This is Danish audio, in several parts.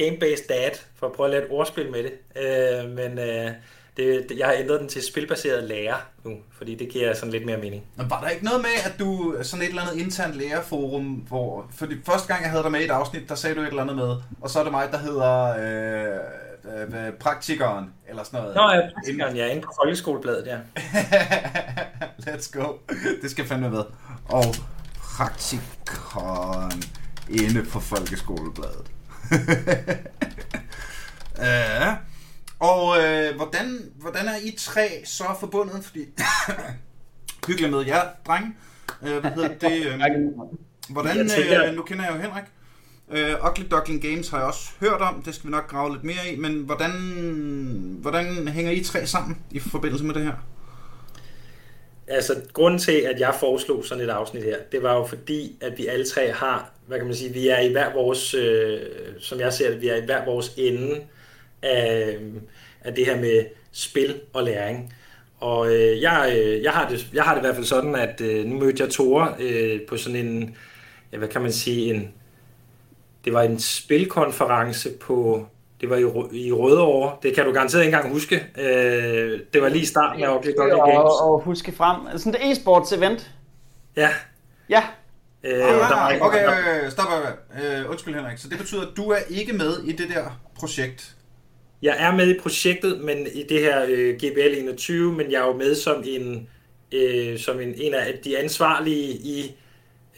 Game-Based Dad, for at prøve at lave et ordspil med det. Øh, men øh, det, jeg har ændret den til spilbaseret lærer nu, fordi det giver sådan lidt mere mening. Men var der ikke noget med, at du sådan et eller andet internt lærerforum, hvor... For det første gang, jeg havde dig med i et afsnit, der sagde du et eller andet med, og så er det mig, der hedder øh, øh, praktikeren, eller sådan noget. Nå ja, praktikeren, ja, inde på Folkeskolebladet, ja. Let's go. Det skal fandme med. Og praktikeren inde på Folkeskolebladet. ja. Og øh, hvordan, hvordan er I tre så forbundet? Fordi hyggeligt med jer, drenge. Øh, hvad hedder det? Øh, hvordan, øh, nu kender jeg jo Henrik. Øh, Ugly Duckling Games har jeg også hørt om. Det skal vi nok grave lidt mere i. Men hvordan, hvordan hænger I tre sammen i forbindelse med det her? Altså, grunden til, at jeg foreslog sådan et afsnit her, det var jo fordi, at vi alle tre har, hvad kan man sige, vi er i hver vores, øh, som jeg ser det, vi er i hver vores ende af, af det her med spil og læring. Og øh, jeg, øh, jeg, har det, jeg har det i hvert fald sådan, at øh, nu mødte jeg Tore øh, på sådan en, ja, hvad kan man sige, en, det var en spilkonference på, det var i, i Rødovre, det kan du garanteret ikke engang huske. Øh, det var lige starten af Duckling Games. Og, og huske frem, sådan et e-sports event. Ja. Ja. Øh, ah, der var, okay, okay, stop, uh, undskyld Henrik. Så det betyder, at du er ikke med i det der projekt? Jeg er med i projektet, men i det her øh, GBL 21, men jeg er jo med som en, øh, som en, en af de ansvarlige i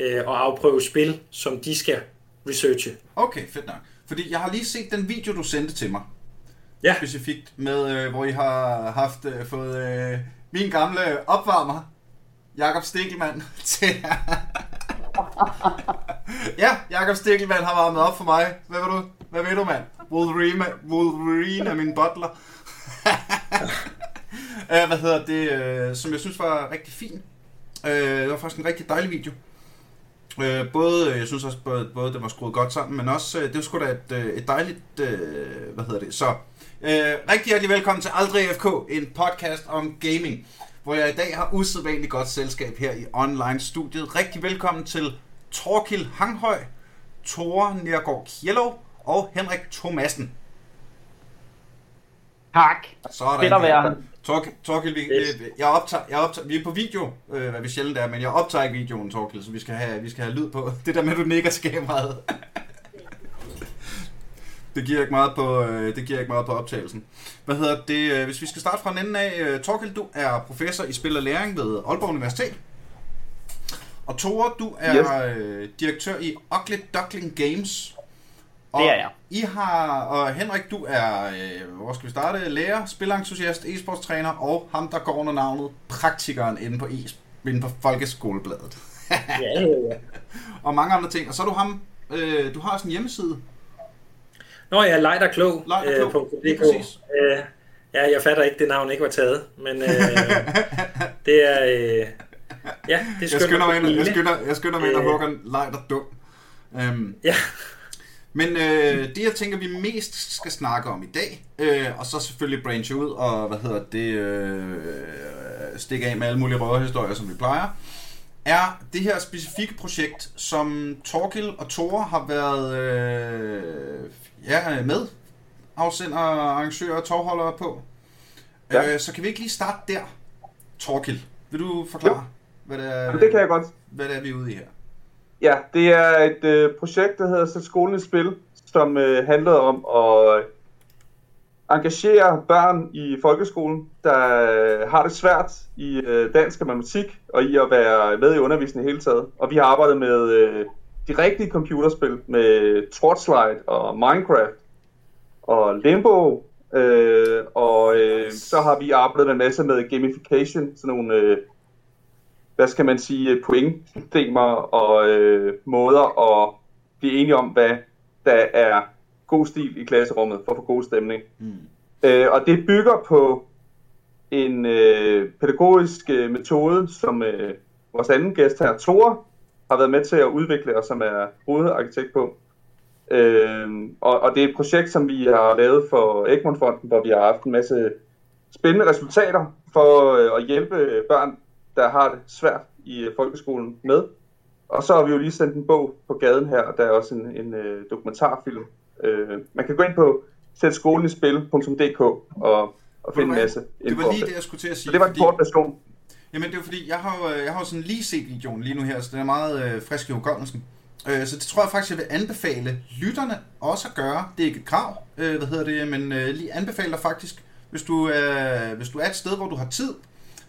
øh, at afprøve spil, som de skal researche. Okay, fedt nok. Fordi jeg har lige set den video, du sendte til mig. Ja. Specifikt med, øh, hvor I har haft øh, fået øh, min gamle opvarmer, Jakob Stikkelmann, til Ja, Jakob Stikkelmann har varmet op for mig. Hvad vil du? Hvad ved du, mand? Wolverine, Wolverine er min butler. uh, hvad hedder det? Uh, som jeg synes var rigtig fin. Uh, øh, det var faktisk en rigtig dejlig video. Uh, både, jeg synes også, både, både det var skruet godt sammen, men også, uh, det var sgu da et, et dejligt, uh, hvad hedder det, så. Uh, rigtig hjertelig velkommen til Aldrig FK, en podcast om gaming, hvor jeg i dag har usædvanligt godt selskab her i online-studiet. Rigtig velkommen til Torkil Hanghøj, Tore Nergård Kjellow og Henrik Thomassen. Tak. Sådan. Fedt at være. Torkil, vi, jeg optager, jeg optager, vi er på video, øh, hvad vi sjældent er, men jeg optager ikke videoen, Torkil, så vi skal have, vi skal have lyd på. Det der med, at du nikker til kameraet. det giver ikke meget på, øh, det giver ikke meget på optagelsen. Hvad hedder det? Øh, hvis vi skal starte fra en ende af, Torkil, du er professor i spil og læring ved Aalborg Universitet. Og Tore, du er yes. direktør i Ugly Duckling Games. Og det er jeg. I har, og Henrik, du er, øh, hvor skal vi starte, lærer, spilentusiast, e-sportstræner, og ham, der går under navnet praktikeren inde på, e inde på Folkeskolebladet. ja, ja, ja. og mange andre ting. Og så er du ham, øh, du har også en hjemmeside. Nå ja, Lejder Klog. Lejder Klog, øh, præcis. Øh, ja, jeg fatter ikke, det navn ikke var taget, men øh, det er... Øh, ja, det jeg skynder mig ind, jeg skynder, jeg skynder mig ind og øh. hugger Lejder dum. Um, ja. Men øh, det, jeg tænker, vi mest skal snakke om i dag, øh, og så selvfølgelig branche ud og, hvad hedder det, øh, stikke af med alle mulige røverhistorier, som vi plejer, er det her specifikke projekt, som Torkil og Tore har været øh, ja, med afsender, arrangører og tovholdere på. Ja. Øh, så kan vi ikke lige starte der, Torkil? Vil du forklare, jo. hvad det er, det kan jeg godt. Hvad det er, vi er ude i her? Ja, det er et øh, projekt, der hedder Sæt skolen i spil, som øh, handler om at engagere børn i folkeskolen, der øh, har det svært i øh, dansk og matematik, og i at være med i undervisningen hele taget. Og vi har arbejdet med øh, de rigtige computerspil, med Torchlight og Minecraft og Limbo, øh, og øh, så har vi arbejdet en masse med gamification, sådan nogle... Øh, hvad skal man sige, pointsystemer og øh, måder at blive enige om, hvad der er god stil i klasserummet for at få god stemning. Mm. Øh, og det bygger på en øh, pædagogisk øh, metode, som øh, vores anden gæst her, Thor, har været med til at udvikle, og som er hovedarkitekt på. Øh, og, og det er et projekt, som vi har lavet for Egmont-fonden, hvor vi har haft en masse spændende resultater for øh, at hjælpe børn der har det svært i øh, folkeskolen med. Og så har vi jo lige sendt en bog på gaden her, der er også en, en uh, dokumentarfilm Øh, man kan gå ind på sætskolenespil.dk og, og finde en masse Det var lige det, jeg skulle til at sige. Så det var en kort version. Jamen det er fordi, jeg har, jo, øh, jeg har jo sådan lige set videoen lige nu her, så den er meget øh, frisk i hukommelsen. Øh, så det tror jeg faktisk, jeg vil anbefale lytterne også at gøre. Det er ikke et krav, øh, hvad hedder det, men øh, lige anbefale dig faktisk, hvis du, øh, hvis du er et sted, hvor du har tid.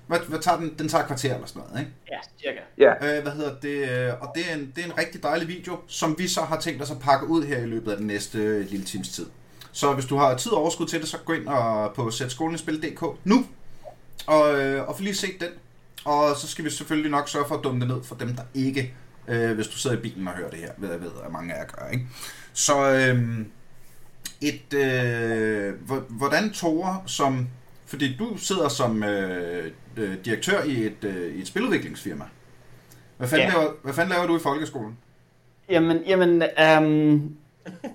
Hvad, hvad tager den? Den tager et kvarter eller sådan noget, ikke? Ja, cirka. Ja, Øh, hvad hedder det? øh, Og det er, en, det er en rigtig dejlig video, som vi så har tænkt os at pakke ud her i løbet af den næste øh, lille times tid. Så hvis du har tid og overskud til det, så gå ind og på sætskolenespil.dk nu, og, øh, og få lige set den. Og så skal vi selvfølgelig nok sørge for at dumme det ned for dem, der ikke, øh, hvis du sidder i bilen og hører det her, ved jeg ved, at mange af jer gør, ikke? Så øh, et, øh, hvor- hvordan Tore, som, fordi du sidder som øh, øh, direktør i et, øh, i et spiludviklingsfirma. Hvad fanden, Ja. laver, hvad fanden laver du i folkeskolen? Jamen, jamen øhm,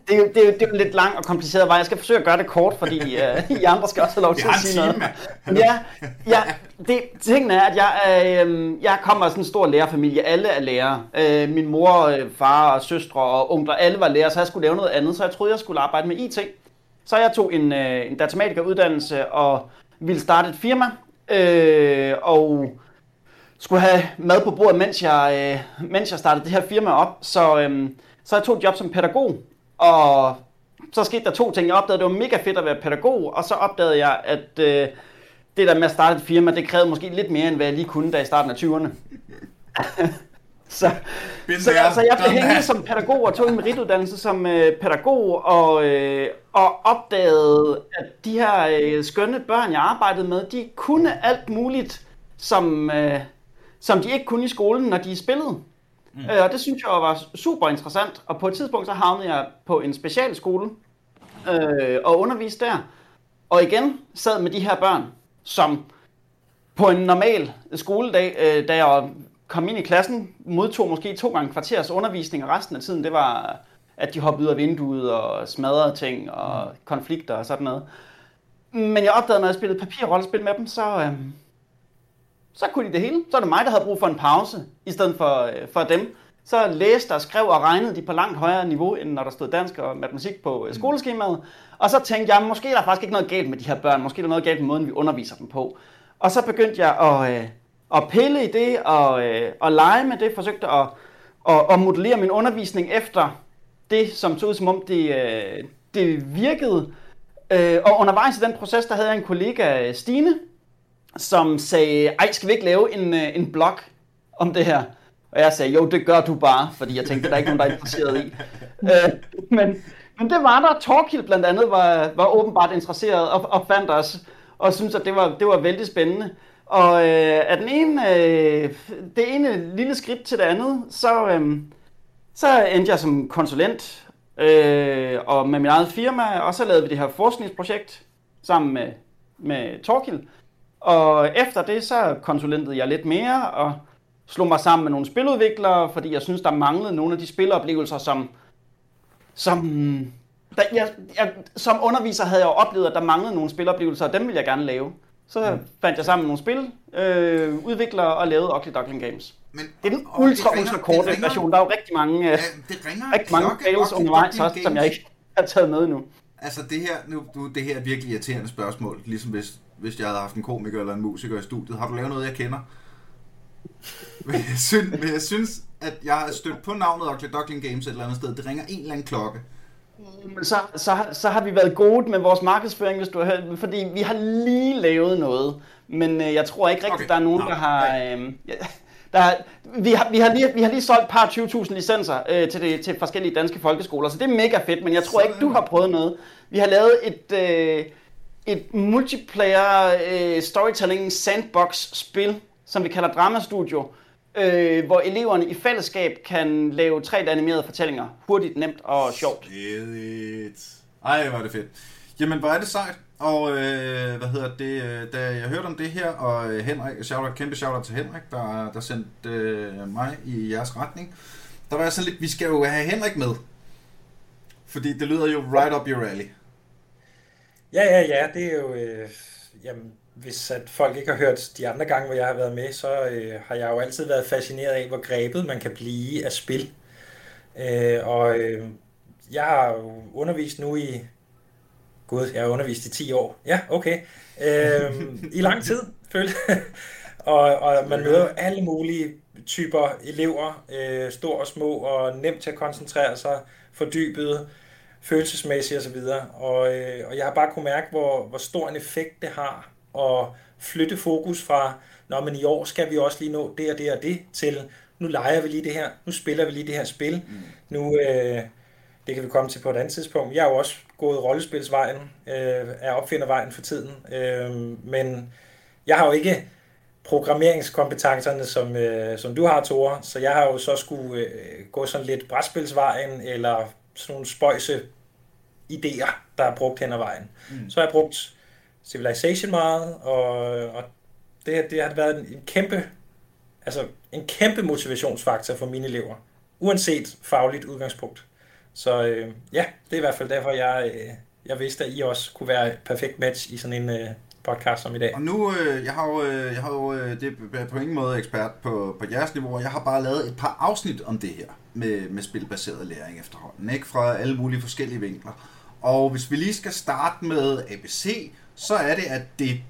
det, er det, er det er jo en lidt lang og kompliceret vej. Jeg skal forsøge at gøre det kort, fordi øh, I andre skal også have lov til at sige noget. Ja, ja det, tingen er, at jeg, øhm, jeg kommer af sådan en stor lærerfamilie. Alle er lærere. Øh, min mor, øh, far og søstre og onkler, alle var lærere, så jeg skulle lave noget andet. Så jeg troede, jeg skulle arbejde med IT. Så jeg tog en, øh, en datamatikeruddannelse og ville starte et firma. Øh, og skulle have mad på bordet, mens jeg, øh, mens jeg startede det her firma op. Så, øhm, så jeg tog et job som pædagog, og så skete der to ting. Jeg opdagede, at det var mega fedt at være pædagog, og så opdagede jeg, at øh, det der med at starte et firma, det krævede måske lidt mere, end hvad jeg lige kunne, da i starten af 20'erne. så, så, så jeg blev hængende som pædagog og tog en merituddannelse som øh, pædagog og, øh, og opdagede, at de her øh, skønne børn, jeg arbejdede med, de kunne alt muligt, som, øh, som de ikke kunne i skolen, når de spillede. Mm. Øh, og det synes jeg var super interessant. Og på et tidspunkt så havnede jeg på en specialskole øh, og underviste der. Og igen sad med de her børn, som på en normal skoledag, øh, da jeg kom ind i klassen, modtog måske to gange kvarters undervisning, og resten af tiden, det var, at de hoppede ud af vinduet og smadrede ting og konflikter og sådan noget. Men jeg opdagede, når jeg spillede papirrollespil med dem, så, øh, så kunne de det hele. Så var det mig, der havde brug for en pause, i stedet for, øh, for dem. Så læste og skrev og regnede de på langt højere niveau, end når der stod dansk og matematik på øh, skoleskemaet. Og så tænkte jeg, måske er der faktisk ikke noget galt med de her børn. Måske er der noget galt med måden, vi underviser dem på. Og så begyndte jeg at, øh, at pille i det og, øh, og lege med det. Forsøgte at, at, at modellere min undervisning efter det, som så ud som om det, øh, det virkede. Øh, og undervejs i den proces, der havde jeg en kollega, Stine, som sagde, ej, skal vi ikke lave en, øh, en blog om det her? Og jeg sagde, jo, det gør du bare, fordi jeg tænkte, der er ikke nogen, der er interesseret i. Øh, men, men det var der. Torkild blandt andet var, var åbenbart interesseret og, og fandt os, og synes at det var, det var vældig spændende. Og øh, af den ene, øh, det ene lille skridt til det andet, så, øh, så endte jeg som konsulent øh, og med mit eget firma, og så lavede vi det her forskningsprojekt sammen med, med Torkild. Og efter det, så konsulentede jeg lidt mere og slog mig sammen med nogle spiludviklere, fordi jeg synes, der manglede nogle af de spiloplevelser, som, som, der, jeg, jeg, som underviser havde jeg jo oplevet, at der manglede nogle spiloplevelser, og dem ville jeg gerne lave. Så mm. fandt jeg sammen med nogle spil, øh, udviklere og lavede Ugly Duckling Games. Men, Det er den ultra, ringer- ultra korte ringer- version. Der er jo rigtig mange, øh, Ja, det ringer rigtig mange fails undervejs også, som jeg ikke har taget med endnu. Altså det her, nu, nu, det her er virkelig irriterende spørgsmål, ligesom hvis, hvis jeg havde haft en komiker eller en musiker i studiet. Har du lavet noget, jeg kender? Men jeg synes, men jeg synes at jeg har stødt på navnet Ugly Duckling Games et eller andet sted. Det ringer en eller anden klokke. Men Så, så, har- så har vi været gode med vores markedsføring, hvis du har hørt, fordi vi har lige lavet noget, men øh, jeg tror ikke rigtigt, Okay. der er nogen, Nå, der har... Øh, ja, der, er- vi, har, vi, har lige, vi har lige solgt et par 20.000 licenser øh, til, det, til forskellige danske folkeskoler, så det er mega fedt, men jeg tror ikke, du har prøvet noget. Vi har lavet et, øh, et multiplayer øh, storytelling sandbox spil, som vi kalder Drama Studio, øh, hvor eleverne i fællesskab kan lave 3 animerede fortællinger hurtigt, nemt og sjovt. Stedigt. Ej, hvor er det fedt. Jamen, hvor er det sejt. Og øh, hvad hedder det, øh, da jeg hørte om det her, og øh, Henrik, shout kæmpe shout til Henrik, der, der sendte øh, mig i jeres retning, der var jeg sådan lidt, vi skal jo have Henrik med. Fordi det lyder jo right up your alley. Ja, ja, ja, det er jo... Øh, jamen, hvis at folk ikke har hørt de andre gange, hvor jeg har været med, så øh, har jeg jo altid været fascineret af, hvor grebet man kan blive af spil. Øh, og øh, jeg har jo undervist nu i... Gud, jeg har undervist i 10 år. Ja, okay. Øh, I lang tid, følte og, og man møder alle mulige typer elever, øh, store og små, og nemt til at koncentrere sig, fordybet, følelsesmæssigt osv. Og, øh, og jeg har bare kunne mærke, hvor, hvor stor en effekt det har at flytte fokus fra, Nå, men i år skal vi også lige nå det og det og det, til nu leger vi lige det her, nu spiller vi lige det her spil, mm. nu, øh, det kan vi komme til på et andet tidspunkt. Jeg har jo også gået rollespilsvejen, øh, er opfindervejen for tiden, øh, men jeg har jo ikke programmeringskompetencerne, som, øh, som du har, Tore, så jeg har jo så skulle øh, gå sådan lidt brætspilsvejen, eller sådan nogle spøjse idéer, der er brugt hen ad vejen. Mm. Så har jeg brugt Civilization meget, og, og det, det har været en, en kæmpe altså en kæmpe motivationsfaktor for mine elever, uanset fagligt udgangspunkt. Så øh, ja, det er i hvert fald derfor, jeg, øh, jeg vidste, at I også kunne være et perfekt match i sådan en øh, podcast som i dag. Og nu, øh, jeg har jo, øh, jeg har jo øh, det er på ingen måde ekspert på, på jeres niveau, jeg har bare lavet et par afsnit om det her med, med spilbaseret læring efterhånden, ikke? fra alle mulige forskellige vinkler. Og hvis vi lige skal starte med ABC, så er det, at det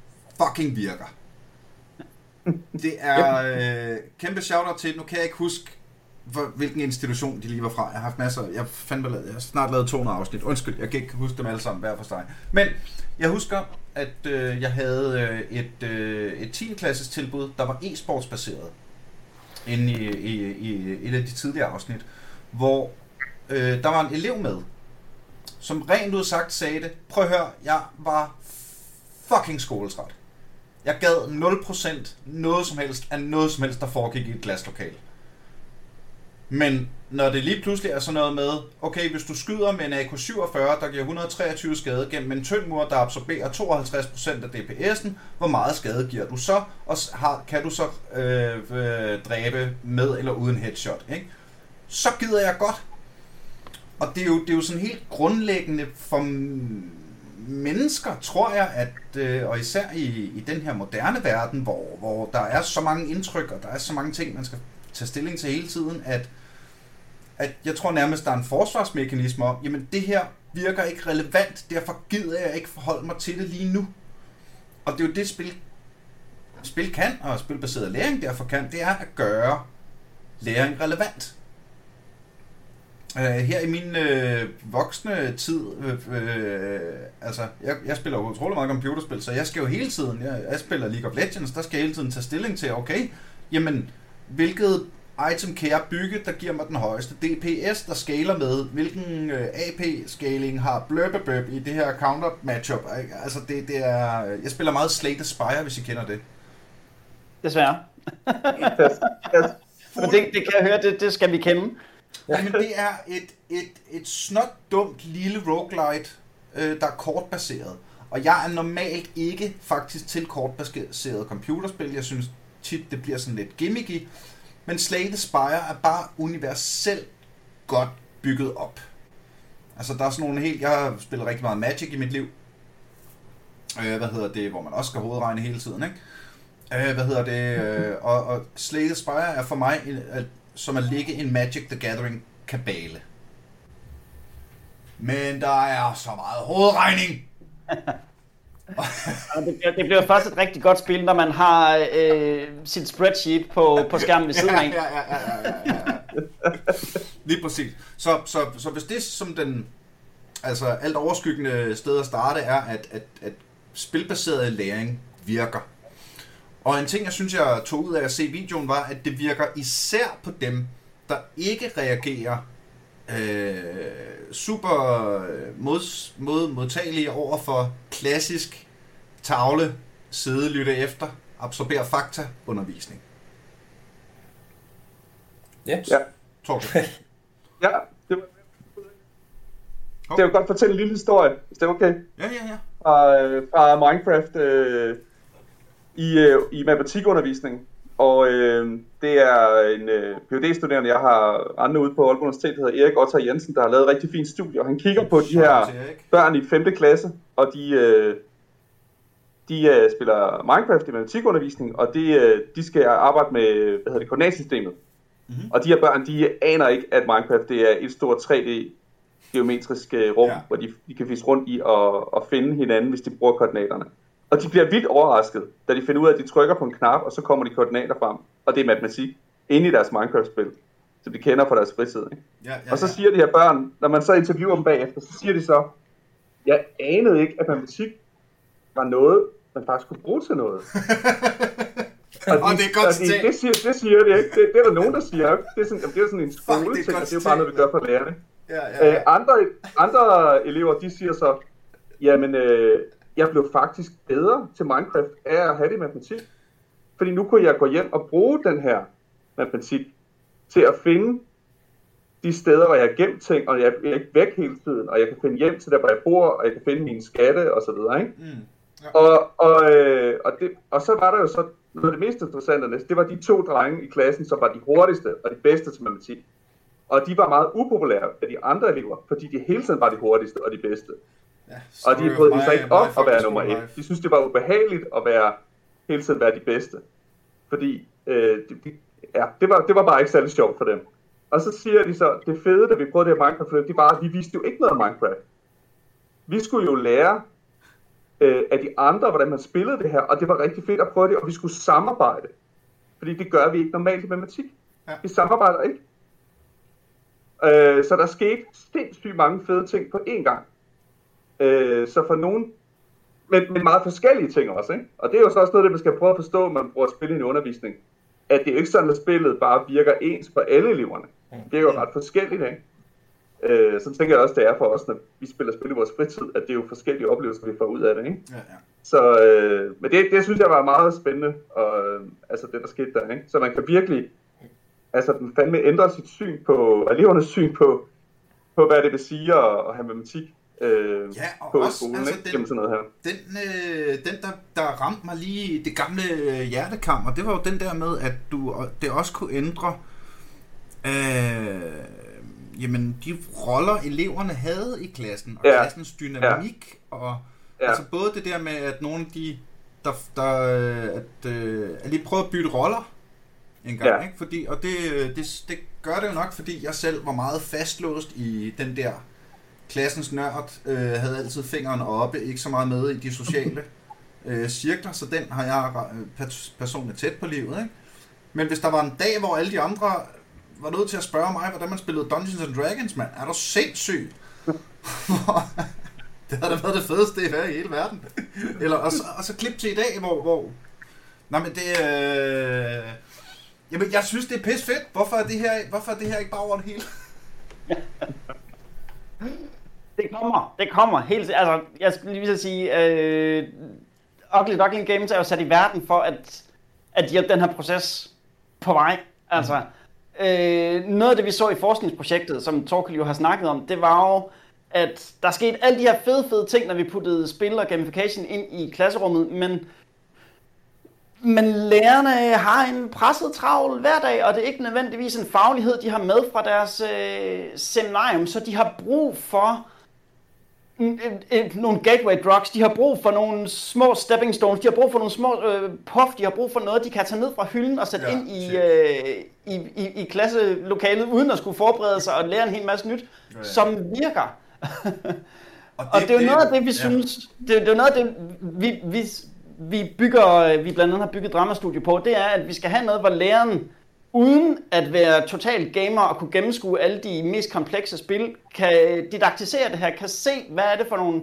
fucking virker. Det er øh, kæmpe shout til, nu kan jeg ikke huske, hvor, hvilken institution de lige var fra. Jeg har haft masser, jeg, fandt, jeg har snart lavet 200 afsnit. Undskyld, jeg kan ikke huske dem alle sammen hver for sig. Men jeg husker, at øh, jeg havde øh, et, øh, et 10. klasses tilbud, der var e-sports baseret inde i, i, i et af de tidligere afsnit, hvor øh, der var en elev med, som rent ud sagt sagde det, prøv at høre, jeg var fucking skoletræt. Jeg gad 0% noget som helst af noget som helst, der foregik i et glaslokal. Men når det lige pludselig er sådan noget med, okay, hvis du skyder med en AK-47, der giver 123 skade gennem en tynd mur, der absorberer 52% af DPS'en, hvor meget skade giver du så, og har, kan du så øh, øh, dræbe med eller uden headshot, ikke? Så gider jeg godt. Og det er jo, det er jo sådan helt grundlæggende for mennesker, tror jeg, at, øh, og især i, i den her moderne verden, hvor, hvor der er så mange indtryk, og der er så mange ting, man skal tage stilling til hele tiden, at, at jeg tror nærmest, der er en forsvarsmekanisme om, jamen det her virker ikke relevant, derfor gider jeg ikke forholde mig til det lige nu. Og det er jo det, spil, spil kan, og spilbaseret læring derfor kan, det er at gøre læring relevant. Uh, her i min uh, voksne tid, uh, uh, altså, jeg, jeg spiller jo utrolig meget computerspil, så jeg skal jo hele tiden, jeg, jeg spiller League of Legends, der skal jeg hele tiden tage stilling til, okay, jamen, hvilket item kan jeg bygge, der giver mig den højeste DPS, der skaler med, hvilken uh, AP-scaling har bløbbebøb i det her counter matchup, ikke? altså det, det er, jeg spiller meget Slay the Spire, hvis I kender det. Desværre. yes, yes. det, det kan jeg høre, det, det skal vi kende. Jamen, det er et, et, et snot dumt lille roguelite, øh, der er kortbaseret. Og jeg er normalt ikke faktisk til kortbaseret computerspil. Jeg synes tit, det bliver sådan lidt gimmicky. Men Slay the Spire er bare universelt godt bygget op. Altså, der er sådan nogle helt... Jeg har spillet rigtig meget Magic i mit liv. Øh, hvad hedder det? Hvor man også skal hovedregne hele tiden, ikke? Øh, hvad hedder det? Øh, og, og Slay the Spire er for mig en som at ligge en Magic the Gathering kabale. Men der er så meget hovedregning. det, bliver, det bliver først et rigtig godt spil, når man har øh, sit spreadsheet på, på skærmen ved siden af. Ja, ja, ja, ja, ja, ja. Lige præcis. Så, så, så hvis det som den altså alt overskyggende sted at starte er, at, at, at spilbaseret læring virker, og en ting, jeg synes, jeg tog ud af at se videoen, var, at det virker især på dem, der ikke reagerer øh, super mod, mod, modtagelige over for klassisk tavle, sidde, lytte efter, absorbere fakta, undervisning. Yes. Ja. Talk. ja, det var... Okay. Jeg vil godt fortælle en lille historie, hvis det er okay. Ja, ja, ja. Fra, øh, fra Minecraft. Øh, i, øh, i matematikundervisning. Og øh, det er en øh, phd studerende jeg har andre ude på Aalborg Universitet, der hedder Erik Otter Jensen, der har lavet et rigtig fint studie, og han kigger på de her børn i 5. klasse, og de, øh, de øh, spiller Minecraft i matematikundervisning, og de, øh, de skal arbejde med hvad hedder det, koordinatsystemet. Mm-hmm. Og de her børn, de aner ikke, at Minecraft det er et stort 3D geometriske rum, Ja. hvor de, de kan vise rundt i og, og finde hinanden, hvis de bruger koordinaterne. Og de bliver vildt overrasket, da de finder ud af, at de trykker på en knap, og så kommer de koordinater frem. Og det er matematik inde i deres Minecraft-spil, som de kender fra deres fritid. Ikke? Ja, ja, Og så siger de her børn, når man så interviewer dem bagefter, så siger de så, jeg anede ikke, at matematik var noget, man faktisk kunne bruge til noget. Og det er godt og de, det, siger, det siger de ikke. Det, det er der nogen, der siger. ikke. Det er sådan, jamen, det er sådan en skole det er og det er jo bare noget, vi gør for lærerne. Ja, ja, Øh, ja. andre, andre elever, de siger så, jamen, øh, jeg blev faktisk bedre til Minecraft af at have det i matematik. Fordi nu kunne jeg gå hjem og bruge den her matematik til at finde de steder, hvor jeg har gemt ting, og jeg er ikke væk hele tiden, og jeg kan finde hjem til der, hvor jeg bor, og jeg kan finde mine skatte, og så videre, ikke? Mm. Ja. Og, og, øh, og, det, og så var der jo så noget af det mest interessante, det var de to drenge i klassen, som var de hurtigste og de bedste til matematik. Og de var meget upopulære af de andre elever, fordi de hele tiden var de hurtigste og de bedste. Ja, Og de brød sig ikke op at være nummer et. De synes, det var ubehageligt at være, hele tiden være de bedste. Fordi øh, de, ja, det, var, det var bare ikke særlig sjovt for dem. Og så siger de så, det fede, da vi prøvede det her Minecraft, det var, at vi vidste jo ikke noget om Minecraft. Vi skulle jo lære øh, af de andre, hvordan man spillede det her, og det var rigtig fedt at prøve det, og vi skulle samarbejde. Fordi det gør vi ikke normalt i matematik. Ja. Vi samarbejder ikke. Øh, så der skete sindssygt mange fede ting på én gang. Øh, så for nogen, men, men meget forskellige ting også, ikke? Og det er jo så også noget, det man skal prøve at forstå, når man bruger spil i en undervisning. At det er jo ikke sådan, at spillet bare virker ens for alle eleverne. Det er jo ret forskelligt, ikke? Øh, så tænker jeg også, det er for os, når vi spiller spil i vores fritid, at det er jo forskellige oplevelser, vi får ud af det, ikke? Ja, ja. Så, øh, men det, det synes jeg var meget spændende, og, øh, altså det, der skete der, ikke? Så man kan virkelig, altså den fandme ændre sit syn på, elevernes syn på, på hvad det vil sige at, at have matematik øh, Ja, og på også, skolen, altså, ikke? den- sådan noget her. Den, øh, den der, der ramte mig lige det gamle øh, hjertekammer, det var jo den der med, at du, det også kunne ændre øh, jamen, de roller, eleverne havde i klassen, og Ja. klassens dynamik, og Ja. altså både det der med, at nogle af de, der, der øh, at, øh, at lige prøve at bytte roller en gang, Ja. ikke? Fordi, og det, øh, det, det gør det jo nok, fordi jeg selv var meget fastlåst i den der klassens nørd, øh, havde altid fingeren oppe, ikke så meget med i de sociale øh, cirkler, så den har jeg personligt tæt på livet. Ikke? Men hvis der var en dag, hvor alle de andre var nødt til at spørge mig, hvordan man spillede Dungeons and Dragons, mand, er du sindssyg? det havde da været det fedeste her i hele verden. Eller, og, så, og så klip til i dag, hvor... hvor Nej, men det... Øh... Jamen, jeg synes, det er pis fedt. Hvorfor er det her, hvorfor er det her ikke bare over det hele? Det kommer, det kommer helt Altså, jeg skulle lige så sige, øh, Ugly Duckling Games er jo sat i verden for at, at hjælpe den her proces på vej. Altså, øh, noget af det, vi så i forskningsprojektet, som Torkel jo har snakket om, det var jo, at der skete alle de her fede, fede ting, når vi puttede spil og gamification ind i klasserummet, men men lærerne har en presset travl hverdag, og det er ikke nødvendigvis en faglighed, de har med fra deres øh, seminarium, så de har brug for mm, nogle gateway drugs, de har brug for nogle små stepping stones, de har brug for nogle små øh, puff, de har brug for noget, de kan tage ned fra hylden og sætte Ja, ind i, øh, i, i, i klasselokalet, uden at skulle forberede sig og lære en hel masse nyt, Ja, ja. som virker. Og Og det er jo noget af det, vi ja. synes, det, det er noget af det, vi, vi, vi bygger, vi blandt andet har bygget dramastudie på, det er, at vi skal have noget, hvor læreren, uden at være total gamer og kunne gennemskue alle de mest komplekse spil, kan didaktisere det her, kan se, hvad er det for nogle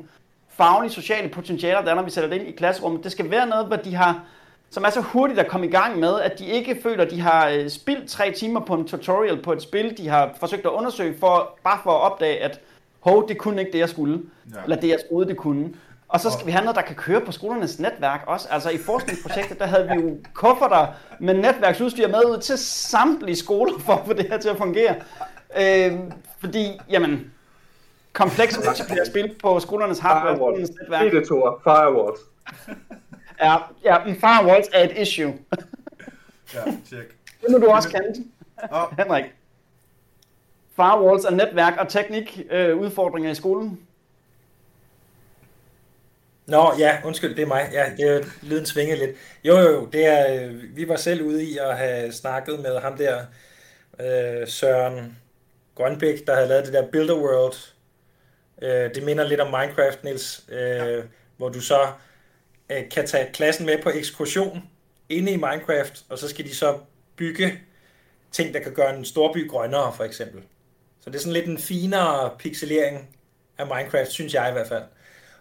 faglige, sociale potentialer, der er, når vi sætter det ind i klasserummet. Det skal være noget, hvor de har, som er så hurtigt at komme i gang med, at de ikke føler, at de har øh, spildt tre timer på en tutorial på et spil, de har forsøgt at undersøge, for, bare for at opdage, at hov, det kunne ikke det, jeg skulle. Ja. Ja. Eller det, jeg troede, det kunne. Og så skal vi have noget, der kan køre på skolernes netværk også. Altså i forskningsprojektet, der havde vi jo kufferter med netværksudstyr med ud til samtlige skoler for at få det her til at fungere. Øhm, fordi, jamen, komplekse multiplayer-spil på skolernes hardware, skolernes netværk, Editorer, firewalls. er, ja, men firewalls er et issue. Ja, tjek. Det må du også kende, Og, Henrik. Firewalls er netværk og teknik øh, udfordringer i skolen. Nå, ja, undskyld, det er mig. Ja, det er lyden svinget lidt. Jo, jo, jo, det er, øh, vi var selv ude i at have snakket med ham der, øh, Søren Grønbæk, der havde lavet det der Builder World Øh, det minder lidt om Minecraft, Niels, øh, ja. hvor du så øh, kan tage klassen med på ekskursion inde i Minecraft, og så skal de så bygge ting, der kan gøre en storby grønnere, for eksempel. Så det er sådan lidt en finere pixelering af Minecraft, synes jeg i hvert fald.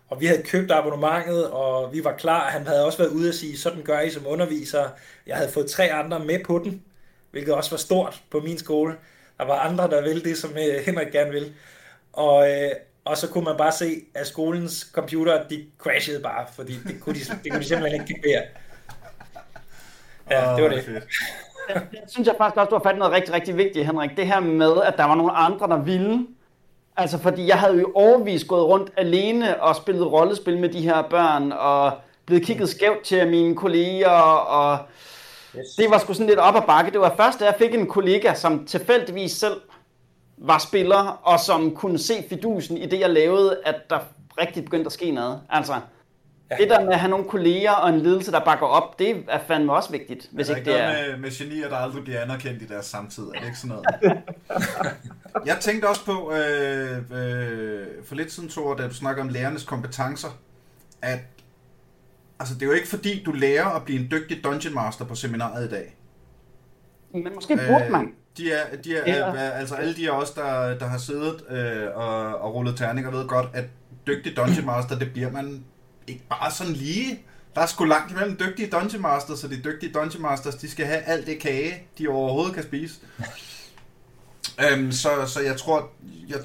Og vi havde købt abonnementet, og vi var klar. Han havde også været ude og sige, sådan gør I som underviser. Jeg havde fået tre andre med på den, hvilket også var stort på min skole. Der var andre, der ville det, som øh, Henrik gerne ville. Og, øh, og så kunne man bare se, at skolens computer, de crashede bare, fordi det kunne de, det kunne de simpelthen ikke kapere. Ja, det var det. det det synes jeg faktisk også, du har fat noget rigtig, rigtig vigtigt, Henrik. Det her med, at der var nogle andre, der ville. Altså, fordi jeg havde jo overvis gået rundt alene og spillet rollespil med de her børn, og blevet kigget skævt til mine kolleger, og yes. det var sgu sådan lidt op ad bakke. Det var først, da jeg fik en kollega, som tilfældigvis selv var spiller, og som kunne se fidusen i det, jeg lavede, at der rigtig begyndte at ske noget. Altså, Ja. Det der med at have nogle kolleger og en ledelse, der bakker op, det er fandme også vigtigt. Hvis ikke det er... Med, med genier, der aldrig bliver anerkendt i deres samtid? Er det ikke sådan noget? jeg tænkte også på, øh, øh, for lidt siden, Thor, da du snakker om lærernes kompetencer, at altså, det er jo ikke fordi, du lærer at blive en dygtig dungeon master på seminaret i dag. Men måske burde øh, man. De er, de er, ja. altså alle de af os, der, der har siddet øh, og, og rullet terninger, ved godt, at dygtig dungeon master, det bliver man ikke bare sådan lige. Der er sgu langt imellem dygtige Dungeon Masters, så de dygtige Dungeon Masters, de skal have alt det kage, de overhovedet kan spise. øhm, så, så jeg tror, jeg,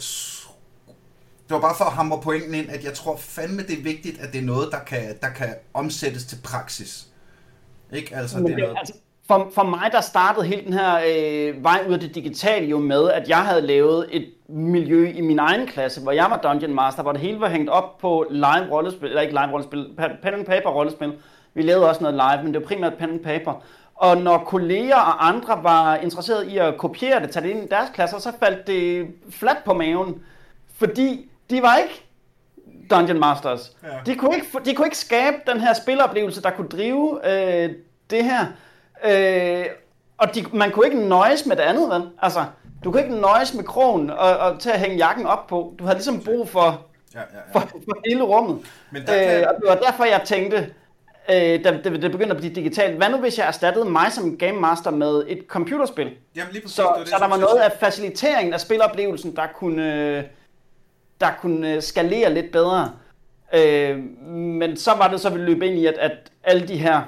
det var bare for at hamre pointen ind, at jeg tror fandme, det er vigtigt, at det er noget, der kan, der kan omsættes til praksis. Ikke? Altså, det er noget... altså, for, for mig, der startede hele den her øh, vej ud af det digitale jo med, at jeg havde lavet et miljø i min egen klasse, hvor jeg var Dungeon Master, hvor det hele var hængt op på live rollespil, eller ikke live rollespil, pen and paper rollespil. Vi lavede også noget live, men det var primært pen and paper. Og når kolleger og andre var interesseret i at kopiere det, tage det ind i deres klasser, så faldt det fladt på maven, fordi de var ikke Dungeon Masters. Ja. De, kunne ikke, de kunne ikke skabe den her spiloplevelse, der kunne drive øh, det her. Øh, og de, man kunne ikke nøjes med det andet, vel? Altså, du kunne ikke nøjes med krogen og, og til at hænge jakken op på. Du havde ligesom brug for, ja, ja, ja. for, for hele rummet. Men der kan... øh, og det var derfor, jeg tænkte, øh, da det, det begyndte at blive digitalt, hvad nu hvis jeg erstattede mig som game master med et computerspil? Jamen lige præcis, så, det, det, så der var noget af faciliteringen af spiloplevelsen, der kunne, der kunne skalere lidt bedre. Øh, men så var det så, vi løb ind i, at, at alle de her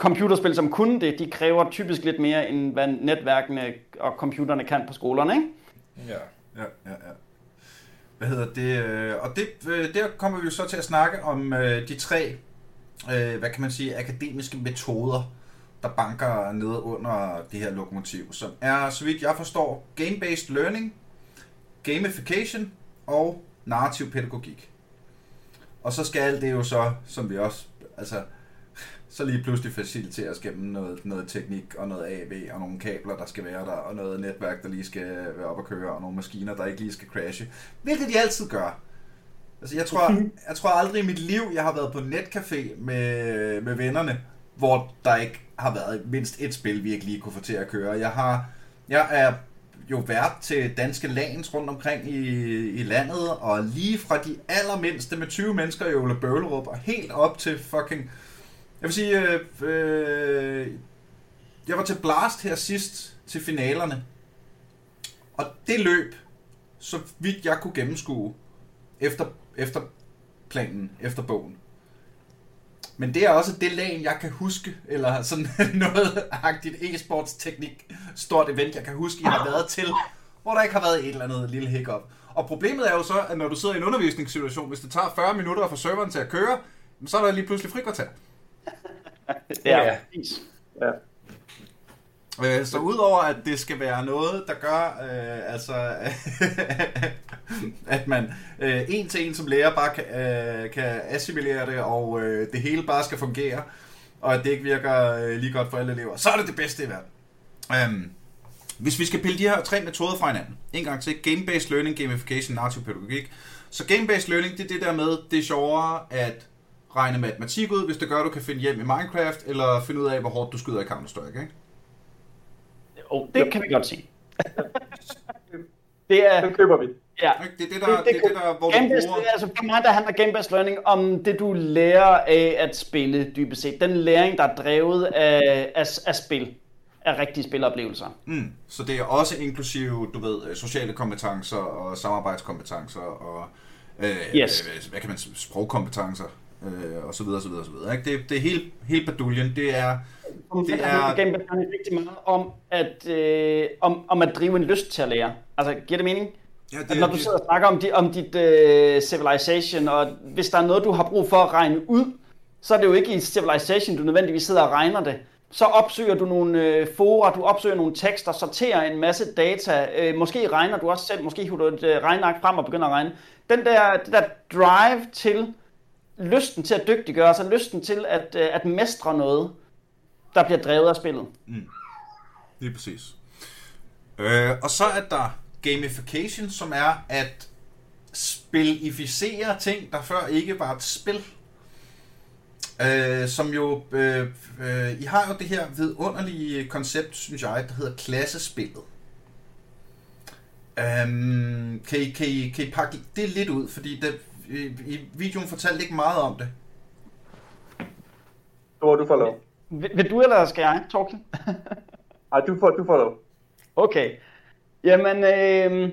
computerspil, som kunne det, de kræver typisk lidt mere, end hvad netværkene og computerne kan på skolerne, ikke? Ja, ja, ja, ja. Hvad hedder det? Øh, og det, øh, der kommer vi jo så til at snakke om øh, de tre, øh, hvad kan man sige, akademiske metoder, der banker ned under det her lokomotiv, som er, så vidt jeg forstår, game-based learning, gamification og narrativ pædagogik. Og så skal alt det jo så, som vi også, altså så lige pludselig faciliteres gennem noget, noget teknik og noget AV og nogle kabler, der skal være der, og noget netværk, der lige skal være op og køre, og nogle maskiner, der ikke lige skal crashe. Hvilket de altid gør. Altså, jeg tror, jeg tror aldrig i mit liv, jeg har været på netcafé med, med vennerne, hvor der ikke har været mindst et spil, vi ikke lige kunne få til at køre. Jeg har, jeg er jo vært til danske lands rundt omkring i, i landet, og lige fra de allermindste med 20 mennesker i Ole Bøvlerup, og helt op til fucking jeg vil sige, øh, øh, jeg var til Blast her sidst til finalerne. Og det løb, så vidt jeg kunne gennemskue, efter, efter planen, efter bogen. Men det er også det lag, jeg kan huske, eller sådan noget agtigt e-sports teknik, stort event, jeg kan huske, jeg har været til, hvor der ikke har været et eller andet lille hiccup. Og problemet er jo så, at når du sidder i en undervisningssituation, hvis det tager 40 minutter for serveren til at køre, så er der lige pludselig frikvarter ja, ja. ja. Øh, så udover at det skal være noget, der gør, øh, altså, at man øh, en til en som lærer bare kan, øh, kan assimilere det, og øh, det hele bare skal fungere, og at det ikke virker øh, lige godt for alle elever, så er det det bedste i verden. Øhm, hvis vi skal pille de her tre metoder fra hinanden, en gang til, game-based learning, gamification, narrativ pædagogik, så game-based learning, det er det der med, det er sjovere at regne matematik ud, hvis det gør, at du kan finde hjem i Minecraft, eller finde ud af, hvor hårdt du skyder i Counter-Strike, ikke? Jo, det kan vi godt sige. det er... Det køber vi. Ja. Det er det, der, det, det, det, det der hvor game du bruger... altså for mig der handler game-based learning om det, du lærer af at spille, dybest set. Den læring, der er drevet af, af, af spil, af rigtige spiloplevelser. Mm. Så det er også inklusive, du ved, øh, sociale kompetencer og samarbejdskompetencer og øh, Yes. øh, hvad kan man sprogkompetencer øh, og så videre, så videre, så videre. Ikke? Det, det er hele, hele baduljen. Det er, Det er learning rigtig meget om at, øh, om, om at drive en lyst til at lære. Altså, giver det mening? ja, At det, når du sidder og snakker om, di, om dit øh, civilization, og hvis der er noget, du har brug for at regne ud, så er det jo ikke i civilization, du nødvendigvis sidder og regner det. Så opsøger du nogle øh, fora, du opsøger nogle tekster, sorterer en masse data. Øh, måske regner du også selv, måske hiver du et øh, regneark frem og begynder at regne. Den der, det der drive til lysten til at dygtiggøre sig, lysten til at, øh, at mestre noget, der bliver drevet af spillet. Mm. Lige præcis. Øh, og så er der gamification, som er at spilificere ting, der før ikke var et spil. Øh, som jo, øh, øh, I har jo det her vidunderlige koncept, synes jeg, der hedder klassespillet. Øhm, kan, I, kan, I, kan I pakke det lidt ud, fordi det, i, i videoen fortalte ikke meget om det. Hvor du får lov. Vil, vil du, eller skal jeg, Torkel? Ej, du får, du får lov. Okay. Jamen, øh,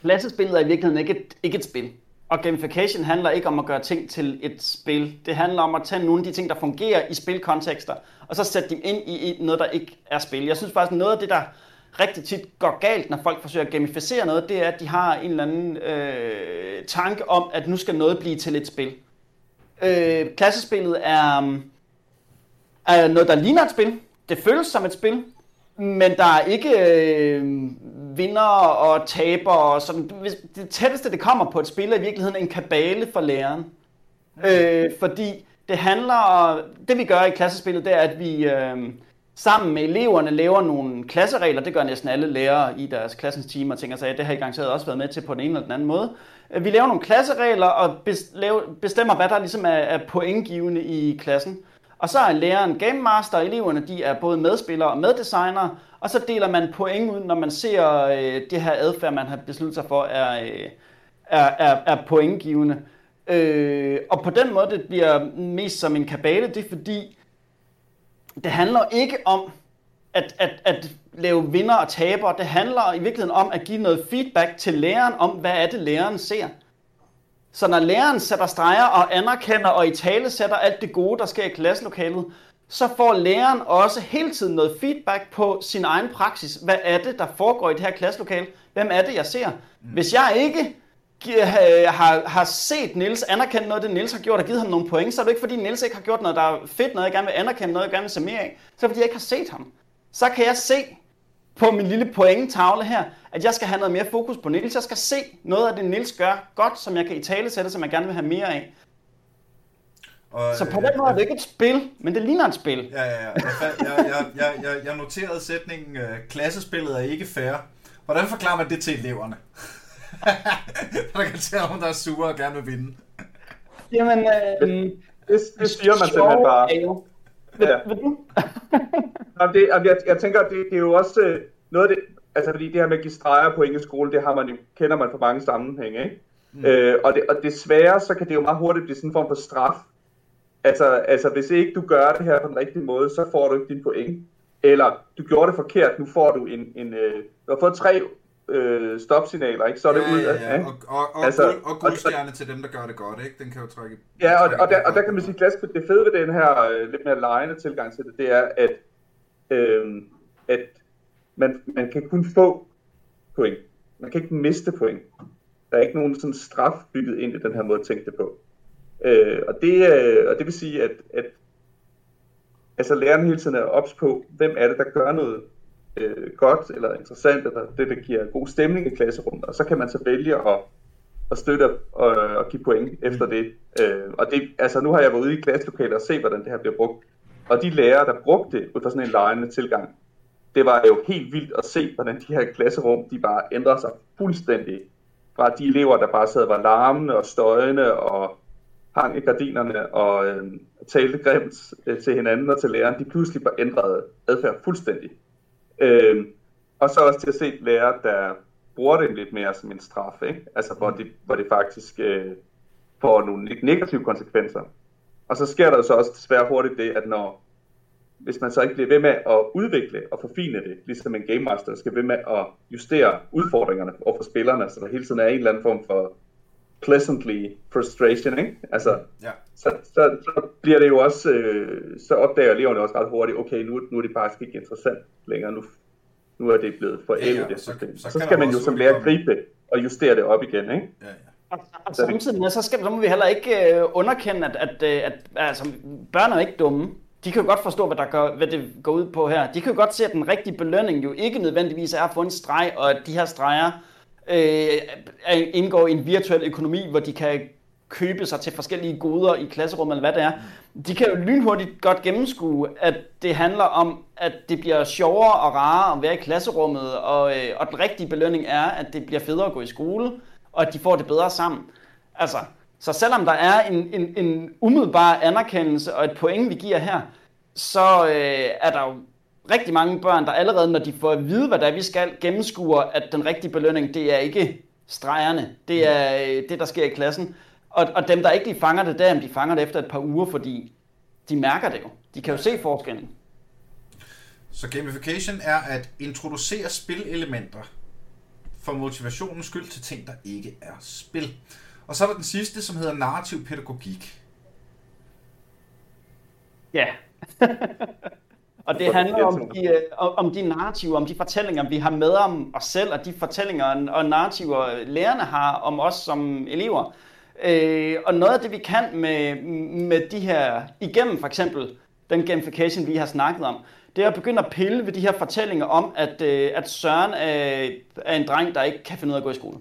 klassespillet er i virkeligheden ikke et, ikke et spil. Og gamification handler ikke om at gøre ting til et spil. Det handler om at tage nogle af de ting, der fungerer i spilkontekster, og så sætte dem ind i i noget, der ikke er spil. Jeg synes faktisk, noget af det, der rigtig tit går galt, når folk forsøger at gamificere noget, det er, at de har en eller anden øh, tanke om, at nu skal noget blive til et spil. Øh, klassespillet er, er noget, der ligner et spil. Det føles som et spil, men der er ikke øh, vinder og taber og sådan. Det tætteste, det kommer på et spil, er i virkeligheden en kabale for læreren. Øh, fordi det handler, det vi gør i klassespillet, det er, at vi øh, sammen med eleverne laver nogle klasseregler. Det gør næsten alle lærere i deres klassens timer, tænker sig, det har I garanteret også været med til på den ene eller den anden måde. Vi laver nogle klasseregler og bestemmer, hvad der ligesom er, er pointgivende i klassen. Og så er læreren game master, og eleverne de er både medspillere og meddesignere, og så deler man point ud, når man ser øh, det her adfærd, man har besluttet sig for, er, øh, er, er, er pointgivende. Øh, og på den måde, det bliver mest som en kabale, det er fordi, det handler ikke om at, at, at lave vinder og taber. Det handler i virkeligheden om at give noget feedback til læreren om, hvad er det, læreren ser. Så når læreren sætter streger og anerkender og i tale sætter alt det gode, der sker i klasselokalet, så får læreren også hele tiden noget feedback på sin egen praksis. Hvad er det, der foregår i det her klasselokale? Hvem er det, jeg ser? Hvis jeg ikke har, har set Nils anerkende noget, det Nils har gjort og givet ham nogle point, så er det ikke fordi Nils ikke har gjort noget, der er fedt, noget jeg gerne vil anerkende, noget jeg gerne vil se mere af. Så er det fordi jeg ikke har set ham. Så kan jeg se på min lille pointtavle her, at jeg skal have noget mere fokus på Nils. Jeg skal se noget af det, Nils gør godt, som jeg kan i tale sætte, som jeg gerne vil have mere af. Og, Så på den måde er det ikke et spil, men det ligner et spil. Ja, ja, ja. Jeg, jeg, jeg, jeg, jeg, noterede sætningen, øh, klassespillet er ikke fair. Hvordan forklarer man det til eleverne? der kan se nogen, der er sure og gerne vil vinde. Jamen, øh, Det, det siger man simpelthen bare. Vil, Ja. vil du? Jamen, det, jeg, jeg tænker, det, det er jo også øh, noget af det, altså fordi det her med at give streger på engelsk skole, det har man jo, kender man fra mange sammenhænge, ikke? Mm. Øh, og, det, og desværre, så kan det jo meget hurtigt blive sådan en form for straf. Altså, altså hvis ikke du gør det her på den rigtige måde, så får du ikke din point. Eller du gjorde det forkert, nu får du en, en øh, du har fået tre øh, stopsignaler, ikke? Så er det ja, ud ja, af, ja. ikke? Og, og, og, Altså, guld, og og- guldstjerne til dem, der gør det godt, ikke? Den kan jo trække... Ja, og, trække og, der, og der kan man sige, at det fede ved den her øh, lidt mere lejende tilgang til det, det er, at, øh, at man, man kan kun få point. Man kan ikke miste point. Der er ikke nogen sådan straf bygget ind i den her måde at tænke det på. Øh, og, det, øh, og det vil sige, at, at altså læreren hele tiden er ops på, hvem er det, der gør noget øh, godt eller interessant, eller det, der giver god stemning i klasserummet. Og så kan man så vælge at at støtte og, og give point efter det. Øh, og det, altså nu har jeg været ude i klasselokaler og se, hvordan det her bliver brugt. Og de lærere, der brugte det ud fra sådan en lejende tilgang, det var jo helt vildt at se, hvordan de her klasserum, de bare ændrede sig fuldstændig. Fra de elever, der bare sad og var larmende og støjende og hang i gardinerne og øh, talte grimt øh, til hinanden og til læreren, de pludselig bare ændrede adfærd fuldstændig. Øh, og så også til at se lærere, der bruger det lidt mere som en straf, ikke? Altså, hvor det, hvor det faktisk øh, får nogle negative konsekvenser. Og så sker der jo så også desværre hurtigt det, at når, hvis man så ikke bliver ved med at udvikle og forfine det, ligesom en Game Master skal ved med at justere udfordringerne over for spillerne, så der hele tiden er en eller anden form for pleasantly frustration, ikke? Altså, Ja. så, så, så bliver det jo også, øh, så opdager eleverne også ret hurtigt, okay, nu, nu er det faktisk ikke interessant længere, nu, nu er det blevet for Ja, ja, så- så Så, så skal man jo som lærer gribe det og justere det op igen, ikke? Ja, ja. Og, og samtidig med, så, skal, så må vi heller ikke øh, underkende, at, at, øh, at altså, børn er ikke dumme. De kan jo godt forstå, hvad, der går, hvad det går ud på her. De kan jo godt se, at den rigtige belønning jo ikke nødvendigvis er at få en streg, og at de her streger øh, indgår i en virtuel økonomi, hvor de kan købe sig til forskellige goder i klasserummet, eller hvad det er. De kan jo lynhurtigt godt gennemskue, at det handler om, at det bliver sjovere og rarere at være i klasserummet, og, øh, og den rigtige belønning er, at det bliver federe at gå i skole, og at de får det bedre sammen. Altså, så selvom der er en, en, en umiddelbar anerkendelse og et point, vi giver her, så øh, er der jo rigtig mange børn, der allerede, når de får at vide, hvad det er, vi skal, gennemskuer, at den rigtige belønning, det er ikke stregerne. Det er øh, det, der sker i klassen. Og, og dem, der ikke lige fanger det der, de fanger det efter et par uger, fordi de mærker det jo. De kan jo se forskellen. Så gamification er at introducere spilelementer for motivationens skyld til ting, der ikke er spil. Og så er der den sidste, som hedder narrativ pædagogik. Ja. og det handler om de, øh, om om de narrativer, om de fortællinger, vi har med om os selv, og de fortællinger og narrativer, lærerne har om os som elever. Øh, og noget af det, vi kan med, med de her, igennem for eksempel den gamification, vi har snakket om, det er at begynde at pille ved de her fortællinger om, at, øh, at Søren er, er en dreng, der ikke kan finde ud af at gå i skole.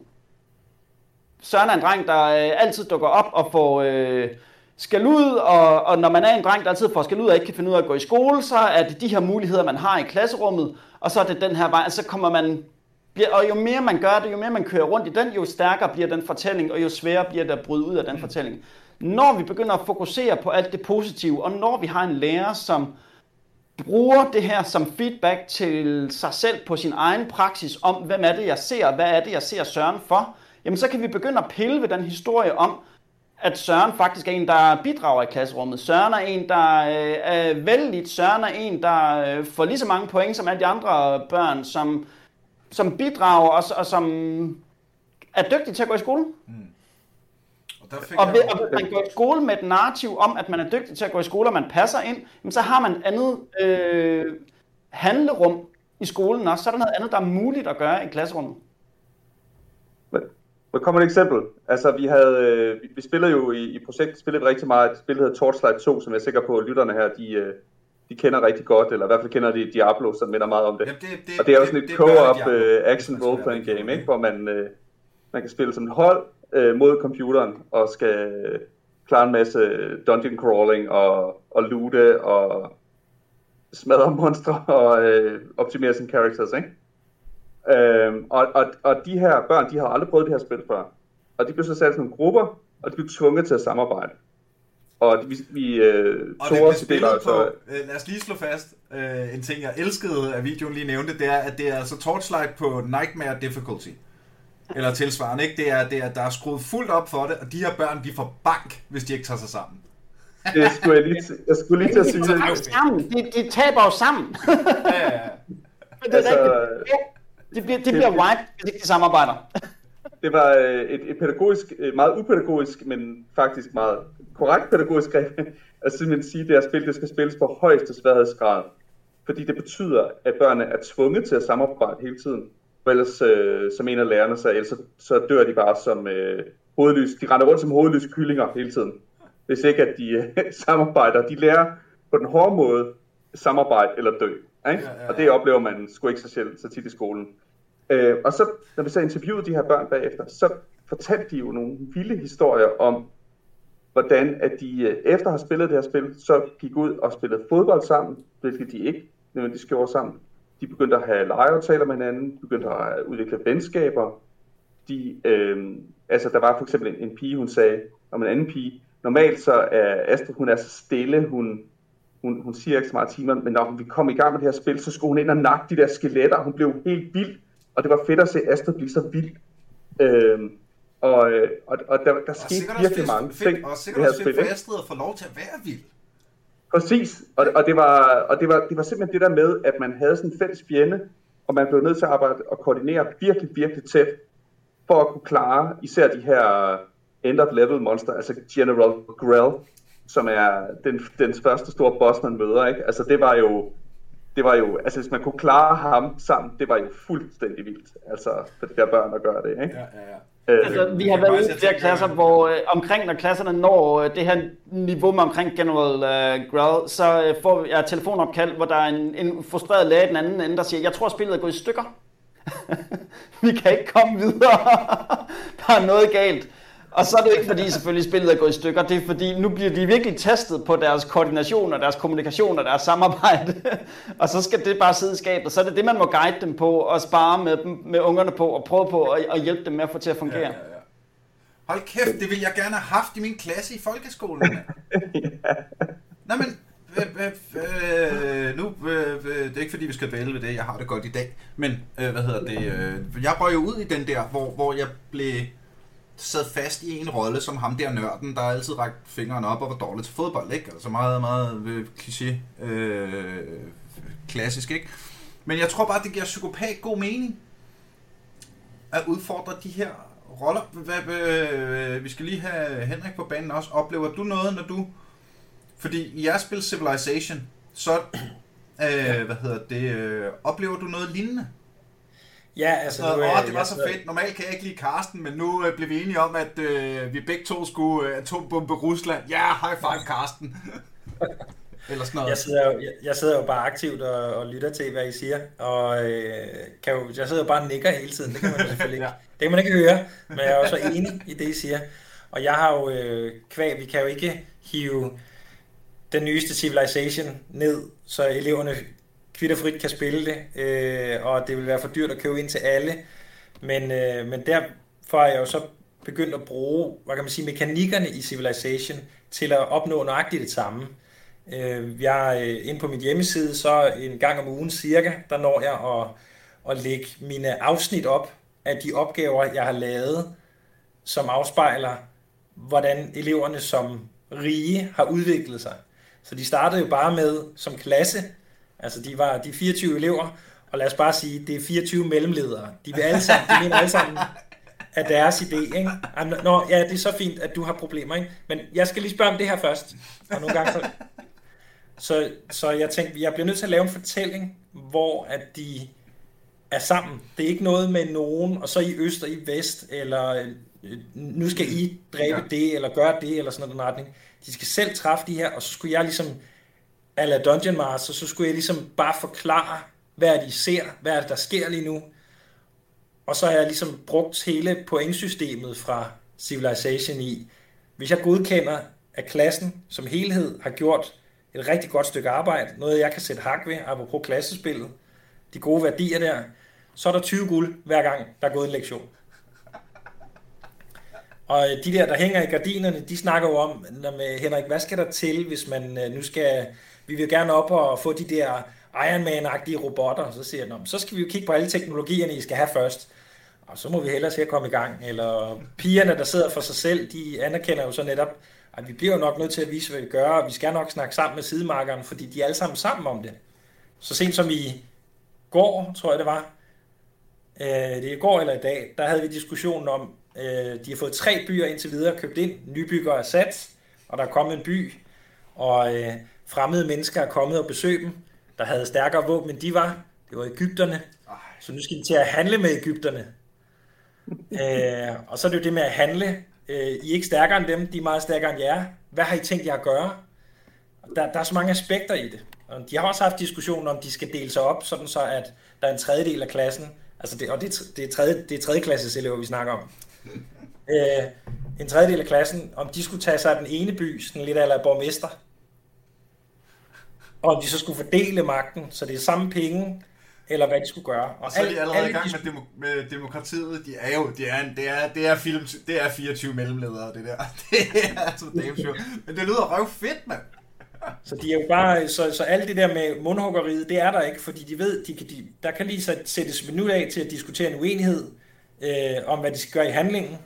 Søren er en dreng, der øh, altid dukker op og får øh, skal ud, og, og når man er en dreng, der altid får skal ud og ikke kan finde ud af at gå i skole, så er det de her muligheder, man har i klasserummet, og så er det den her vej, så kommer man, bliver, og jo mere man gør det, jo mere man kører rundt i den, jo stærkere bliver den fortælling, og jo sværere bliver det at bryde ud af den fortælling. Når vi begynder at fokusere på alt det positive, og når vi har en lærer, som bruger det her som feedback til sig selv på sin egen praksis om, hvem er det, jeg ser, og hvad er det, jeg ser Søren for, jamen så kan vi begynde at pille ved den historie om, at Søren faktisk er en, der bidrager i klasserummet. Søren er en, der øh, er vældigt. Søren er en, der øh, får lige så mange point som alle de andre børn, som, som bidrager og, og som er dygtig til at gå i skole. Og der fik Og jeg, og hvis man går i skole med et narrativ om, at man er dygtig til at gå i skole, og man passer ind, jamen, så har man et andet øh, handlerum i skolen også. Så er der noget andet, der er muligt at gøre i klasserummet. Der kommer et eksempel. Altså, vi havde, øh, vi, vi spillede jo i, i projektet, spillede vi rigtig meget et spil, der hedder Torchlight 2, som jeg er sikker på, at lytterne her, de, øh, de kender rigtig godt, eller i hvert fald kender de Diablo, som minder meget om det. Jamen, det, det, Og det er også sådan et co-op øh, action role-playing game, ikke? hvor man, øh, man kan spille som et hold øh, mod computeren og skal øh, klare en masse dungeon crawling og, og loote og smadre monstre og øh, optimere sine characters, ikke? Øhm, og, og, og de her børn, de har aldrig prøvet det her spil før. Og de blev så sat i sådan nogle grupper, og de blev tvunget til at samarbejde. Og vi, vi øh, Og tog også spillet spiller, på, altså, øh, lad os lige slå fast, øh, en ting jeg elskede, at videoen lige nævnte, det er, at det er altså Torchlight på Nightmare Difficulty. Eller tilsvarende, ikke? Det er, det er, der er skruet fuldt op for det, og de her børn, de får bank, hvis de ikke tager sig sammen. det skulle jeg lige, til- jeg skulle lige til at sige De det. taber sammen. De, de taber jo sammen. Ja, ja, ja. det er Altså, rigtigt. Ja, De bliver, de bliver white, hvis ikke de samarbejder. Det var øh, et, et pædagogisk, et meget upædagogisk, men faktisk meget korrekt pædagogisk greb, at simpelthen sige, at det her spil det skal spilles på højeste sværhedsgrad. Fordi det betyder, at børnene er tvunget til at samarbejde hele tiden. For ellers, øh, som en af lærerne sagde, ellers så, så dør de bare som øh, hovedlys. De render rundt som hovedløse kyllinger hele tiden. Hvis ikke at de øh, samarbejder. De lærer på den hårde måde samarbejde eller dø. Ikke? Ja, ja, ja. Og det oplever man sgu ikke så, sjældent, så tit i skolen. Øh, og så, når vi så interviewede de her børn bagefter, så fortalte de jo nogle vilde historier om, hvordan at de øh, efter at have spillet det her spil, så gik ud og spillede fodbold sammen, hvilket de ikke nødvendigvis gjorde sammen. De begyndte at have legeaftaler med hinanden, begyndte at udvikle venskaber. De, øh, altså der var for eksempel en, en pige, hun sagde om en anden pige, normalt så er Astrid, hun er så stille, hun, hun, hun siger ikke så meget timer, men når vi kom i gang med det her spil, så skulle hun ind og nakke de der skeletter, hun blev helt vild og det var fedt at se Astrid blive så vild. Øh, og, og, og der, der Og skete virkelig fedt, mange fedt, ting og sikkert også fedt for? Astrid at få lov til at være vild. Præcis, og, og, det var, og det, var, det var simpelthen det der med, at man havde sådan en fælles fjende, og man blev nødt til at arbejde og koordinere virkelig, virkelig tæt, for at kunne klare især de her end of level monster, altså General Grell, som er den, den første store boss, man møder, ikke? Altså det var jo, det var jo, altså hvis man kunne klare ham sammen, det var jo fuldstændig vildt, altså for de der børn at gøre det, ikke? Ja, ja, ja. Øh, Altså, vi har været ude i flere klasser, hvor øh, omkring når klasserne når øh, det her niveau med omkring General øh, Grell, så øh, får jeg et telefonopkald, hvor der er en, en frustreret læge i den anden ende, der siger, jeg tror spillet er gået i stykker. vi kan ikke komme videre. der er noget galt. Og så er det ikke fordi selvfølgelig spillet er gået i stykker, det er fordi nu bliver de virkelig testet på deres koordination og deres kommunikation og deres samarbejde. og så skal det bare sidde i skabet. Så er det det, man må guide dem på og spare med, dem, med ungerne på og prøve på at, at hjælpe dem med at få til at fungere. Ja, ja, ja. Hold kæft, det ville jeg gerne have haft i min klasse i folkeskolen. mand. Nå, men øh, øh, nu, øh, det er ikke fordi, vi skal vælge ved det, jeg har det godt i dag, men øh, hvad hedder det, øh, jeg røg jo ud i den der, hvor, hvor jeg blev sad fast i en rolle som ham der nørden, der altid rakte fingeren op og var dårlig til fodbold, ikke? Altså meget, meget øh, kliché, øh, klassisk, ikke? Men jeg tror bare, det giver psykopat god mening at udfordre de her roller. Hvad, hvad, vi skal lige have Henrik på banen også. Oplever du noget, når du... Fordi i jeres spil Civilization, så... Øh, hvad hedder det? Øh, oplever du noget lignende? Ja, altså... Så, nu, åh, er- det var så fedt. Normalt kan jeg ikke lide Karsten, men nu øh, blev vi enige om, at øh, vi begge to skulle øh, atombombe Rusland. Ja, high five, Karsten. Eller sådan noget. Jeg sidder, jo, jeg, jeg sidder jo bare aktivt og, og lytter til, hvad I siger, og øh, kan jo, jeg sidder jo bare og nikker hele tiden, det kan man jo selvfølgelig ikke. Ja. Det kan man ikke høre, men jeg er også enig i det, I siger. Og jeg har jo øh, kvæg, vi kan jo ikke hive den nyeste Civilization ned, så eleverne kvitterfrit kan spille det, øh, og det vil være for dyrt at købe ind til alle. Men, øh, men derfor har jeg jo så begyndt at bruge, hvad kan man sige, mekanikkerne i Civilization til at opnå nøjagtigt det samme. Øh, jeg øh, ind på mit hjemmeside, så en gang om ugen cirka, der når jeg at, at lægge mine afsnit op af de opgaver, jeg har lavet, som afspejler, hvordan eleverne som rige har udviklet sig. Så de startede jo bare med som klasse, altså de var de 24 elever, og lad os bare sige, det er 24 mellemledere. De vil alle sammen, de mener alle sammen, af deres idé, ikke? Nå, ja, det er så fint, at du har problemer, ikke? Men jeg skal lige spørge om det her først. Og nogle gange så, så, så jeg tænkte, jeg bliver nødt til at lave en fortælling, hvor at de er sammen. Det er ikke noget med nogen, og så i øst og i vest, eller øh, nu skal I dræbe Ja. det, eller gøre det, eller sådan noget retning. De skal selv træffe de her, og så skulle jeg ligesom, ala Dungeon Master, så skulle jeg ligesom bare forklare, hvad er det, I ser, hvad er det, der sker lige nu. Og så har jeg ligesom brugt hele pointsystemet fra Civilization i, hvis jeg godkender, at klassen som helhed har gjort et rigtig godt stykke arbejde, noget jeg kan sætte hak ved, apropos klassespillet, de gode værdier der, så er der 20 guld hver gang, der er gået en lektion. Og øh, de der, der hænger i gardinerne, de snakker jo om, når med Henrik, hvad skal der til, hvis man øh, nu skal, vi vil gerne op og få de der Iron Man-agtige robotter, så siger jeg, så skal vi jo kigge på alle teknologierne, I skal have først. Og så må vi hellere se at komme i gang. Eller pigerne, der sidder for sig selv, de anerkender jo så netop, at vi bliver jo nok nødt til at vise, hvad vi gør, og vi skal nok snakke sammen med sidemarkeren, fordi de er alle sammen sammen om det. Så sent som i går, tror jeg det var, øh, det er i går eller i dag, der havde vi diskussionen om, øh, de har fået tre byer indtil videre købt ind, nybygger er sat, og der er kommet en by, og øh, fremmede mennesker er kommet og besøgt dem, der havde stærkere våben end de var, det var Ægypterne, så nu skal de til at handle med Ægypterne. øh, og så er det jo det med at handle. Øh, I er ikke stærkere end dem, de er meget stærkere end jer. Hvad har I tænkt jer at gøre? Der, der er så mange aspekter i det. Og de har også haft diskussionen om, de skal dele sig op, sådan så at der er en tredjedel af klassen, altså det, og det, er- det er tredje, det er tredje klasses elever, vi snakker om. Øh, en tredjedel af klassen, om de skulle tage sig af den ene by, sådan lidt eller borgmester, og om de så skulle fordele magten, så det er samme penge, eller hvad de skulle gøre. Og så er de allerede i gang de- med, demo- med demokratiet. De er jo, det er, en, det er, det er, film, det er 24 mellemledere, det der. Det er altså damn sure. Men det lyder røv fedt, mand. Så de er jo bare, så, så alt det der med mundhuggeriet, det er der ikke, fordi de ved, de kan, de, der kan lige sættes minut af til at diskutere en uenighed øh, om, hvad de skal gøre i handlingen.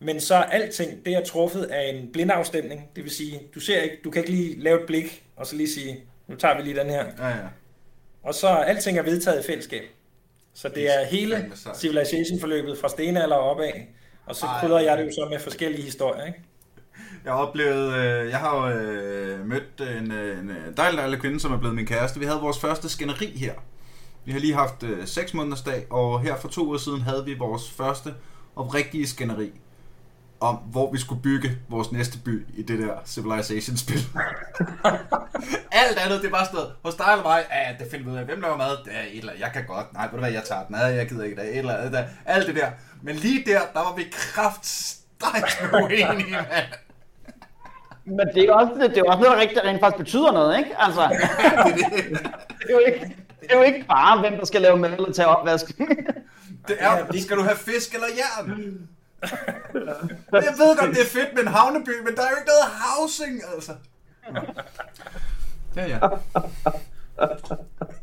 Men så er alting, det er truffet af en blindafstemning. Det vil sige, du ser ikke, du kan ikke lige lave et blik, og så lige sige, nu tager vi lige den her. Ja, ja. Og så alting er vedtaget i fællesskab. Så det er hele civilization-forløbet fra stenalder og opad. Og så krydder jeg det jo så med forskellige historier, ikke? Jeg har oplevet, øh, jeg har jo øh, mødt en, øh, en dejlig, dejlig kvinde, som er blevet min kæreste. Vi havde vores første skænderi her. Vi har lige haft øh, 6 måneders dag, og her for to uger siden havde vi vores første oprigtige skænderi om, hvor vi skulle bygge vores næste by i det der Civilization-spil. Alt andet, det er bare sådan noget. Hos dig eller mig, ja, det finder vi ud af. Hvem laver mad? Det er et eller jeg kan godt. Nej, ved du hvad, jeg tager den. Nej, jeg gider ikke det. Et eller andet. Der. Alt det der. Men lige der, der var vi kraftstejt uenige, mand. Men det er også, det er også noget, der rent faktisk betyder noget, ikke? Altså, det, er jo ikke, det er jo ikke bare, hvem der skal lave mad eller tage opvask. det er, skal du have fisk eller jern? Jeg ved godt, det er fedt med en havneby, men der er jo ikke noget housing, altså. Ja, ja.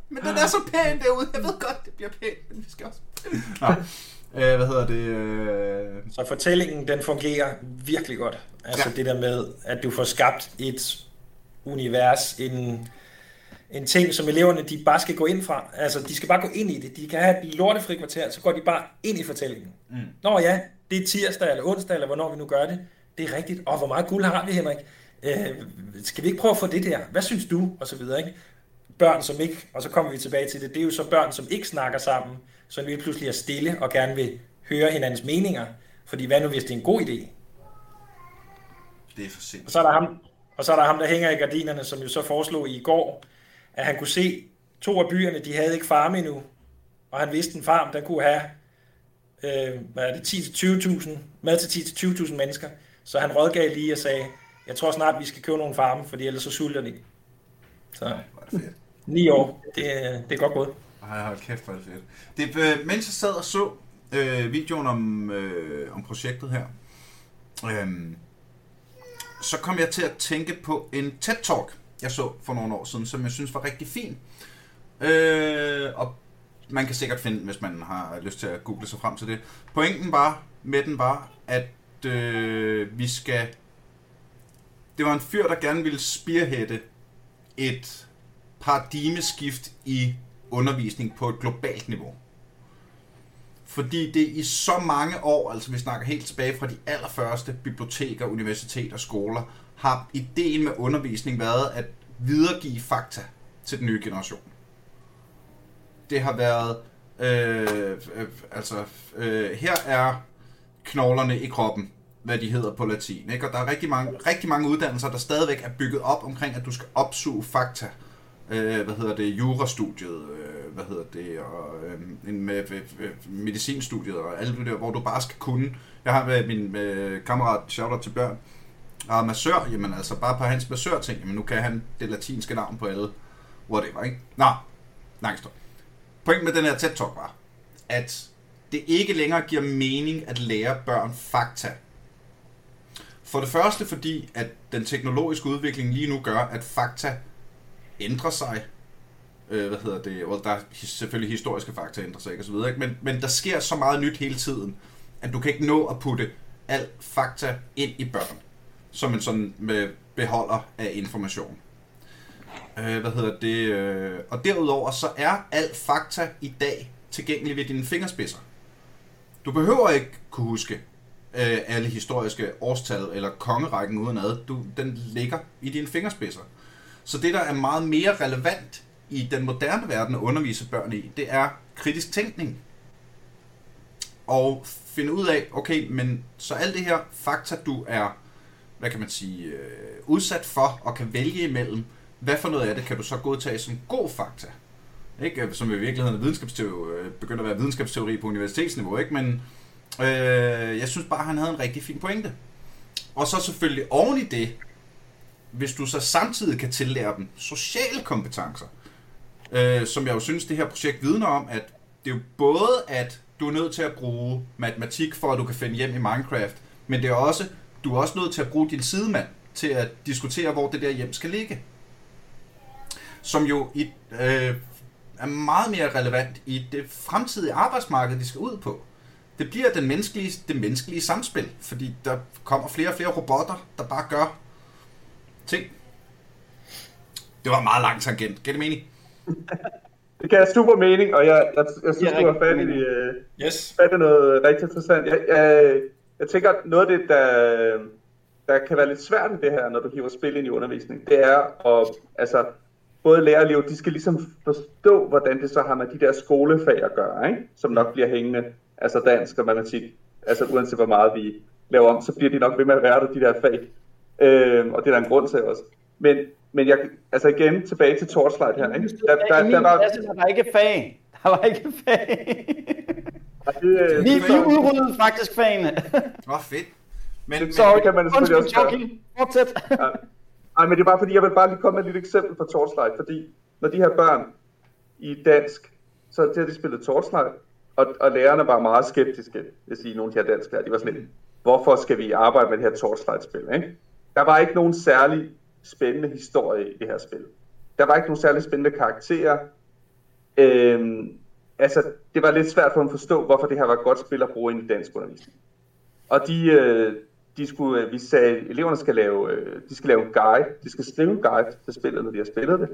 Men den er så pæn derude. Jeg ved godt, det bliver pænt, men vi skal også... Nå. Øh, hvad hedder det? Øh... Så fortællingen, den fungerer virkelig godt. Altså ja. det der med, at du får skabt et univers, en, en ting, som eleverne de bare skal gå ind fra. Altså, de skal bare gå ind i det. De kan have et lortefri kvarter, så går de bare ind i fortællingen. Mm. Nå ja, det er tirsdag eller onsdag, eller hvornår vi nu gør det. Det er rigtigt. Og hvor meget guld har vi, Henrik? Øh, skal vi ikke prøve at få det der? Hvad synes du? Og så videre, ikke? Børn, som ikke, og så kommer vi tilbage til det, det er jo så børn, som ikke snakker sammen, så vi pludselig er stille og gerne vil høre hinandens meninger. Fordi hvad nu, hvis det er en god idé? Det er for sindssygt. Og så er der ham, og så er der ham, der hænger i gardinerne, som jo så foreslog i går, at han kunne se to af byerne, de havde ikke farme endnu. Og han vidste, en farm, der kunne have øh, hvad er det, 10-20.000, mad til 10-20.000 mennesker. Så han rådgav lige og sagde, jeg tror snart, vi skal købe nogle farme, fordi ellers så sulter de. Så. 9 år, det, det er godt gået. Ej, hold kæft, hvor er det fedt. Det, øh, mens jeg sad og så øh, videoen om, øh, om projektet her, øh, så kom jeg til at tænke på en TED-talk, jeg så for nogle år siden, som jeg synes var rigtig fin. Øh, og man kan sikkert finde, hvis man har lyst til at google sig frem til det. Pointen var, med den var, at øh, vi skal... Det var en fyr, der gerne ville spearheade et paradigmeskift i undervisning på et globalt niveau. Fordi det i så mange år, altså vi snakker helt tilbage fra de allerførste biblioteker, universiteter og skoler, har ideen med undervisning været at videregive fakta til den nye generation. Det har været, øh, øh, altså, øh, her er knoglerne i kroppen, hvad de hedder på latin. Ikke? Og der er rigtig mange, rigtig mange uddannelser, der stadigvæk er bygget op omkring, at du skal opsuge fakta. Øh, hvad hedder det? Jurastudiet, øh, hvad hedder det? Og øh, en med, med, medicinstudiet og alt det der, hvor du bare skal kunne. Jeg har med min med kammerat, shout til børn, og massør, jamen altså bare på hans massør ting, jamen nu kan han det latinske navn på alle, whatever, ikke? Nå, langt stop. Pointen med den her TED Talk var, at det ikke længere giver mening at lære børn fakta. For det første fordi, at den teknologiske udvikling lige nu gør, at fakta ændrer sig. Øh, hvad hedder det? Well, der er selvfølgelig historiske fakta ændrer sig, ikke? Og så videre, ikke? Men, men der sker så meget nyt hele tiden, at du kan ikke nå at putte alt fakta ind i børn, som en sådan med beholder af information. Øh, hvad hedder det? Øh, og derudover så er alt fakta i dag tilgængelig ved dine fingerspidser. Du behøver ikke kunne huske øh, alle historiske årstal eller kongerækken udenad. Du, den ligger i dine fingerspidser. Så det, der er meget mere relevant i den moderne verden at undervise børn i, det er kritisk tænkning. Og finde ud af, okay, men så alt det her fakta, du er, hvad kan man sige, øh, udsat for og kan vælge imellem, hvad for noget af det kan du så godtage som god fakta? Ikke? Som i virkeligheden er videnskabsteori, øh, begynder at være videnskabsteori på universitetsniveau, ikke? men øh, jeg synes bare, han havde en rigtig fin pointe. Og så selvfølgelig oven i det, hvis du så samtidig kan tillære dem sociale kompetencer, øh, som jeg jo synes, det her projekt vidner om, at det er jo både, at du er nødt til at bruge matematik, for at du kan finde hjem i Minecraft, men det er også, du er også nødt til at bruge din sidemand til at diskutere, hvor det der hjem skal ligge som jo i, øh, er meget mere relevant i det fremtidige arbejdsmarked, de skal ud på. Det bliver den menneskelige, det menneskelige samspil, fordi der kommer flere og flere robotter, der bare gør ting. Det var en meget lang tangent. Giver det mening? Det gav super mening, og jeg, jeg, jeg synes, Ja, du rigtig fat i, øh, Yes. fat i noget rigtig interessant. Jeg, jeg, jeg tænker, at noget af det, der, der kan være lidt svært i det her, når du hiver spil ind i undervisning, det er at, altså, både lærer og elever, de skal ligesom forstå, hvordan det så har med de der skolefag at gøre, ikke? som nok bliver hængende, altså dansk og matematik, altså uanset hvor meget vi laver om, så bliver de nok ved med at være der, de der fag. Øhm, og det er der en grund til også. Men, men jeg, altså igen, tilbage til Torchlight her, ikke? Der, der, min der var, klasse var der ikke fag. Der var ikke fag. det, øh, Vi, vi udryddede faktisk fagene. Det var fedt. Men, men, Så kan man selvfølgelig undskyld, også gøre. Torgild. Nej, men det er bare fordi, jeg vil bare lige komme med et lille eksempel fra Torchlight, fordi når de her børn i dansk, så har de spillet Torchlight, og, og lærerne var meget skeptiske, hvis I nogle af de her danskere, de var sådan lidt, hvorfor skal vi arbejde med det her Torchlight-spil, ikke? Der var ikke nogen særlig spændende historie i det her spil. Der var ikke nogen særlig spændende karakterer. Øhm, altså, det var lidt svært for dem at forstå, hvorfor det her var et godt spil at bruge ind i dansk undervisning. Og de, øh, de skulle, øh, vi sagde, at eleverne skal lave, øh, de skal lave en guide. De skal skrive en guide til spillet, når de har spillet det.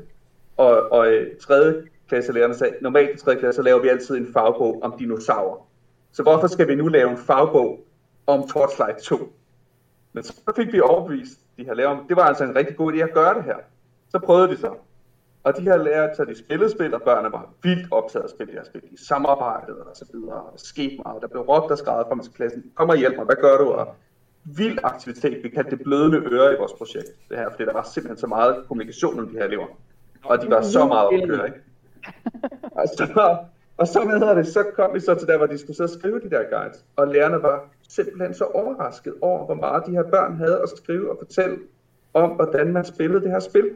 Og, og øh, tredje klasse lærerne sagde, normalt i tredje klasse, så laver vi altid en fagbog om dinosaurer. Så hvorfor skal vi nu lave en fagbog om Torchlight 2? Men så fik vi overbevist de her lærere om, det var altså en rigtig god idé at gøre det her. Så prøvede de så. Og de her lærere, så de spillede spil, og børnene var vildt optaget af at spille det her spil. De samarbejdede og så videre, og der skete meget. Der blev råbt og skrevet fra klassen, kom og hjælp mig, hvad gør du? Og vild aktivitet, vi kaldte det blødende øre i vores projekt, det her, fordi der var simpelthen så meget kommunikation mellem de her elever. Og de var så meget opkørt, ikke? Og så, og så, hvad hedder det, så kom vi så til der, hvor de skulle så skrive de der guides. Og lærerne var simpelthen så overrasket over, hvor meget de her børn havde at skrive og fortælle om, hvordan man spillede det her spil.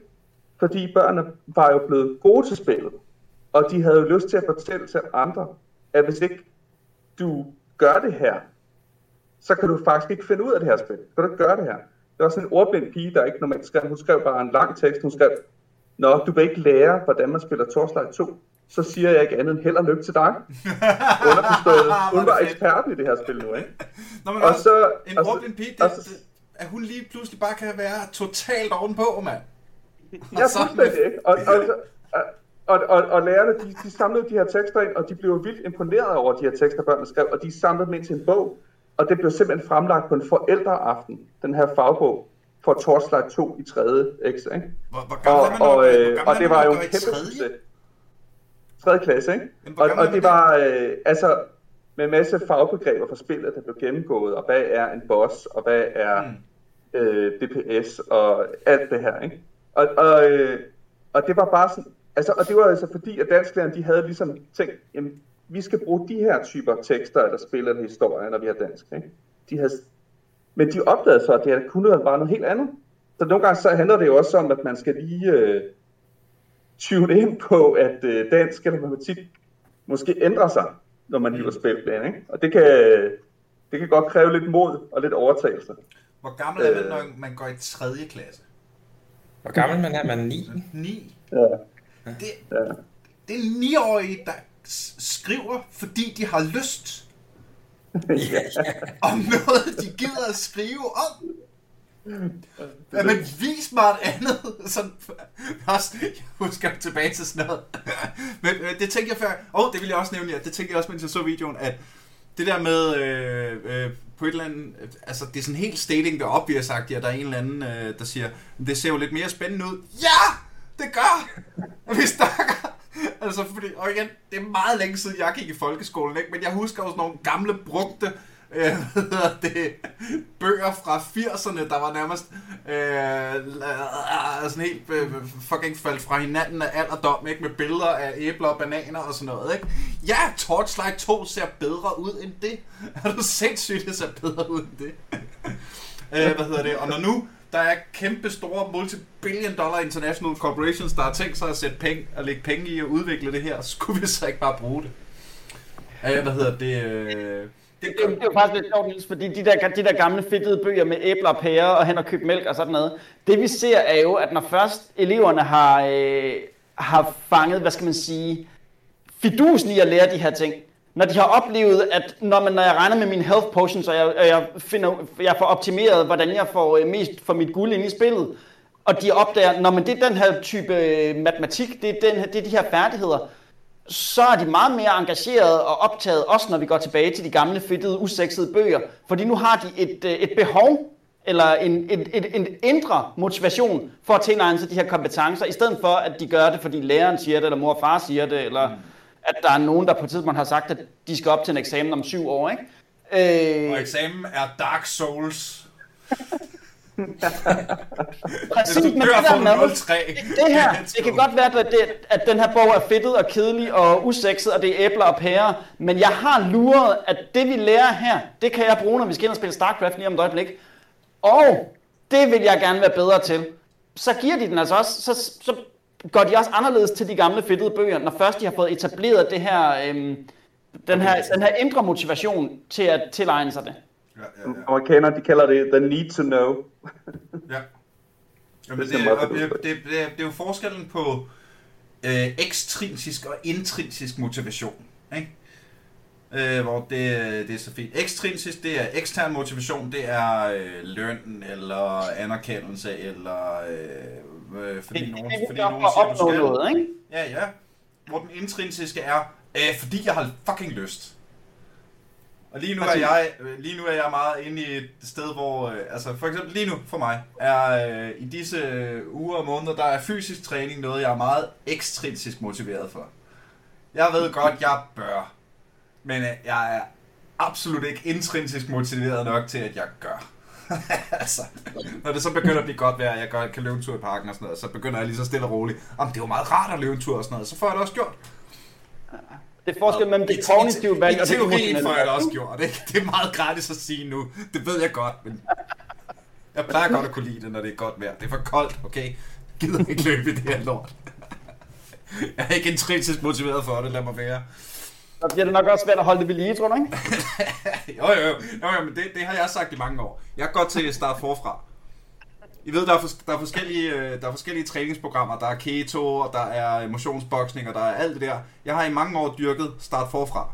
Fordi børnene var jo blevet gode til spillet. Og de havde jo lyst til at fortælle til andre, at hvis ikke du gør det her, så kan du faktisk ikke finde ud af det her spil. Kan du ikke gøre det her? Det var sådan en ordblind pige, der ikke normalt skrev. Hun skrev bare en lang tekst. Hun skrev, Nå, du vil ikke lære, hvordan man spiller Torchlight 2. Så siger jeg ikke andet end held og lykke til dig. Underforstået. Hun var eksperten i det her spil nu, ikke? Nå, men Og også, så- en og ordblind pige, det, og så- at hun lige pludselig bare kan være totalt ovenpå, mand. Ja, fuldstændig, ikke? Og, og, og, og, og, og lærerne, de, de samlede de her tekster ind, og de blev vildt imponeret over de her tekster, børnene skrev, og de samlede dem ind til en bog, og det blev simpelthen fremlagt på en forældreaften, den her fagbog, for Torchlight 2 i 3. X, ikke? Hvor, hvor gammel Og, er man, og, øh, og det var jo en kæmpe succes. 3. klasse, ikke? Jamen, Og, og det var øh, altså med en masse fagbegreber for spillet, der blev gennemgået, og hvad er en boss, og hvad er Mm. øh, DPS, og alt det her, ikke? Og, og, øh, og det var bare sådan, altså, og det var altså fordi, at dansklærerne, de havde ligesom tænkt, jamen, vi skal bruge de her typer tekster, eller spil eller historier, når vi har dansk, ikke? De havde, men de opdagede så, at det her kunne være bare noget helt andet. Så nogle gange så handler det jo også om, at man skal lige øh, tune ind på, at øh, dansk eller matematik måske ændrer sig, når man hiver spilplan, ikke? Og det kan, det kan godt kræve lidt mod og lidt overtagelse. Hvor gammel er man, Øh. når man går i 3. klasse? Hvor gammel man er, man er 9. 9. Ja. Det, Ja. det er 9-årige, der skriver, fordi de har lyst om noget, de gider at skrive om. Ja, men vis mig et andet. Sådan, også, jeg husker tilbage til sådan noget. Men øh, det tænkte jeg før. Og oh, det vil jeg også nævne, ja. det tænkte jeg også, mens jeg så videoen, at det der med øh, øh, på et eller andet, øh, altså det er sådan helt stating, der obvious sagt, at der er en eller anden, øh, der siger, det ser jo lidt mere spændende ud. Ja, det gør! Vi snakker. Altså, fordi, og igen, det er meget længe siden, jeg gik i folkeskolen, ikke? men jeg husker også nogle gamle, brugte øh, det, bøger fra 80'erne, der var nærmest øh, sådan helt øh, fucking faldt fra hinanden af alderdom, ikke? med billeder af æbler og bananer og sådan noget. Ikke? Ja, Torchlight 2 ser bedre ud end det. Er du sindssygt, det ser bedre ud end det? øh, hvad hedder det? Og når nu der er kæmpe store multi-billion dollar international corporations, der har tænkt sig at sætte penge, at lægge penge i at udvikle det her, skulle vi så ikke bare bruge det. Øh, hvad hedder det? Øh, det Det, det er jo faktisk lidt sjovt, Niels, fordi de der, de der gamle fedtede bøger med æbler og pærer og hen og købe mælk og sådan noget, det vi ser er jo, at når først eleverne har, øh, har fanget, hvad skal man sige, fidusen i at lære de her ting. Når de har oplevet, at når, man, når jeg regner med mine health potions, og jeg, og jeg, finder, jeg får optimeret, hvordan jeg får øh, mest for mit guld ind i spillet, og de opdager, når man det er den her type øh, matematik, det er, den, det er de her færdigheder, så er de meget mere engagerede og optaget, også når vi går tilbage til de gamle, fedtede, usexede bøger. Fordi nu har de et, øh, et behov, eller en, et, et, en indre motivation for at tilegne sig de her kompetencer, i stedet for, at de gør det, fordi læreren siger det, eller mor og far siger det, eller mm at der er nogen, der på et tidspunkt har sagt, at de skal op til en eksamen om syv år. Ikke? Øh... Og eksamen er Dark Souls. Præcis, men det der med, det her, det kan godt være, at, det, at den her bog er fedtet og kedelig og usekset, og det er æbler og pærer, men jeg har luret, at det vi lærer her, det kan jeg bruge, når vi skal ind og spille StarCraft lige om et øjeblik. Og det vil jeg gerne være bedre til. Så giver de den altså også, så, så går de også anderledes til de gamle fedtede bøger, når først de har fået etableret det her, øhm, den, her, den her indre motivation til at tilegne sig det. Ja, ja, ja. Amerikanere, de kalder det the need to know. ja. Jamen, det, det, det, det, det, det er jo forskellen på øh, ekstrinsisk og intrinsisk motivation. Ikke? Øh, hvor det, det er så fint. Ekstrinsisk, det er ekstern motivation, det er øh, løn, eller anerkendelse, eller øh, øh fordi, det, nogen, det, fordi nogen siger, du skal. Noget, ikke? Ja, ja. Hvor den intrinsiske er, øh, fordi jeg har fucking lyst. Og lige nu er jeg lige nu er jeg meget inde i et sted, hvor øh, altså for eksempel lige nu for mig er øh, i disse øh, uger og måneder der er fysisk træning noget jeg er meget ekstrinsisk motiveret for. Jeg ved godt jeg bør, men øh, jeg er absolut ikke intrinsisk motiveret nok til at jeg gør. altså, når det så begynder at blive godt vejr, jeg gør, kan løbe en tur i parken og sådan noget, så begynder jeg lige så stille og roligt. Om det var meget rart at løbe en tur og sådan noget, så får jeg det også gjort. Det er forskel mellem det kognitive valg og det emotionelle får jeg det også gjort. Ikke? Det er meget gratis at sige nu. Det ved jeg godt, men jeg plejer godt at kunne lide det, når det er godt vejr. Det er for koldt, okay? Jeg gider ikke løbe i det her lort. Jeg er ikke intrinsisk motiveret for det, lad mig være. Så bliver det nok også svært at holde det ved lige, tror du ikke? jo, jo, jo. jo, jo men det, det har jeg sagt i mange år. Jeg går til at starte forfra. I ved, der er, for, der, er forskellige, øh, der er forskellige træningsprogrammer. Der er keto, og der er motionsboksning, og der er alt det der. Jeg har i mange år dyrket start forfra.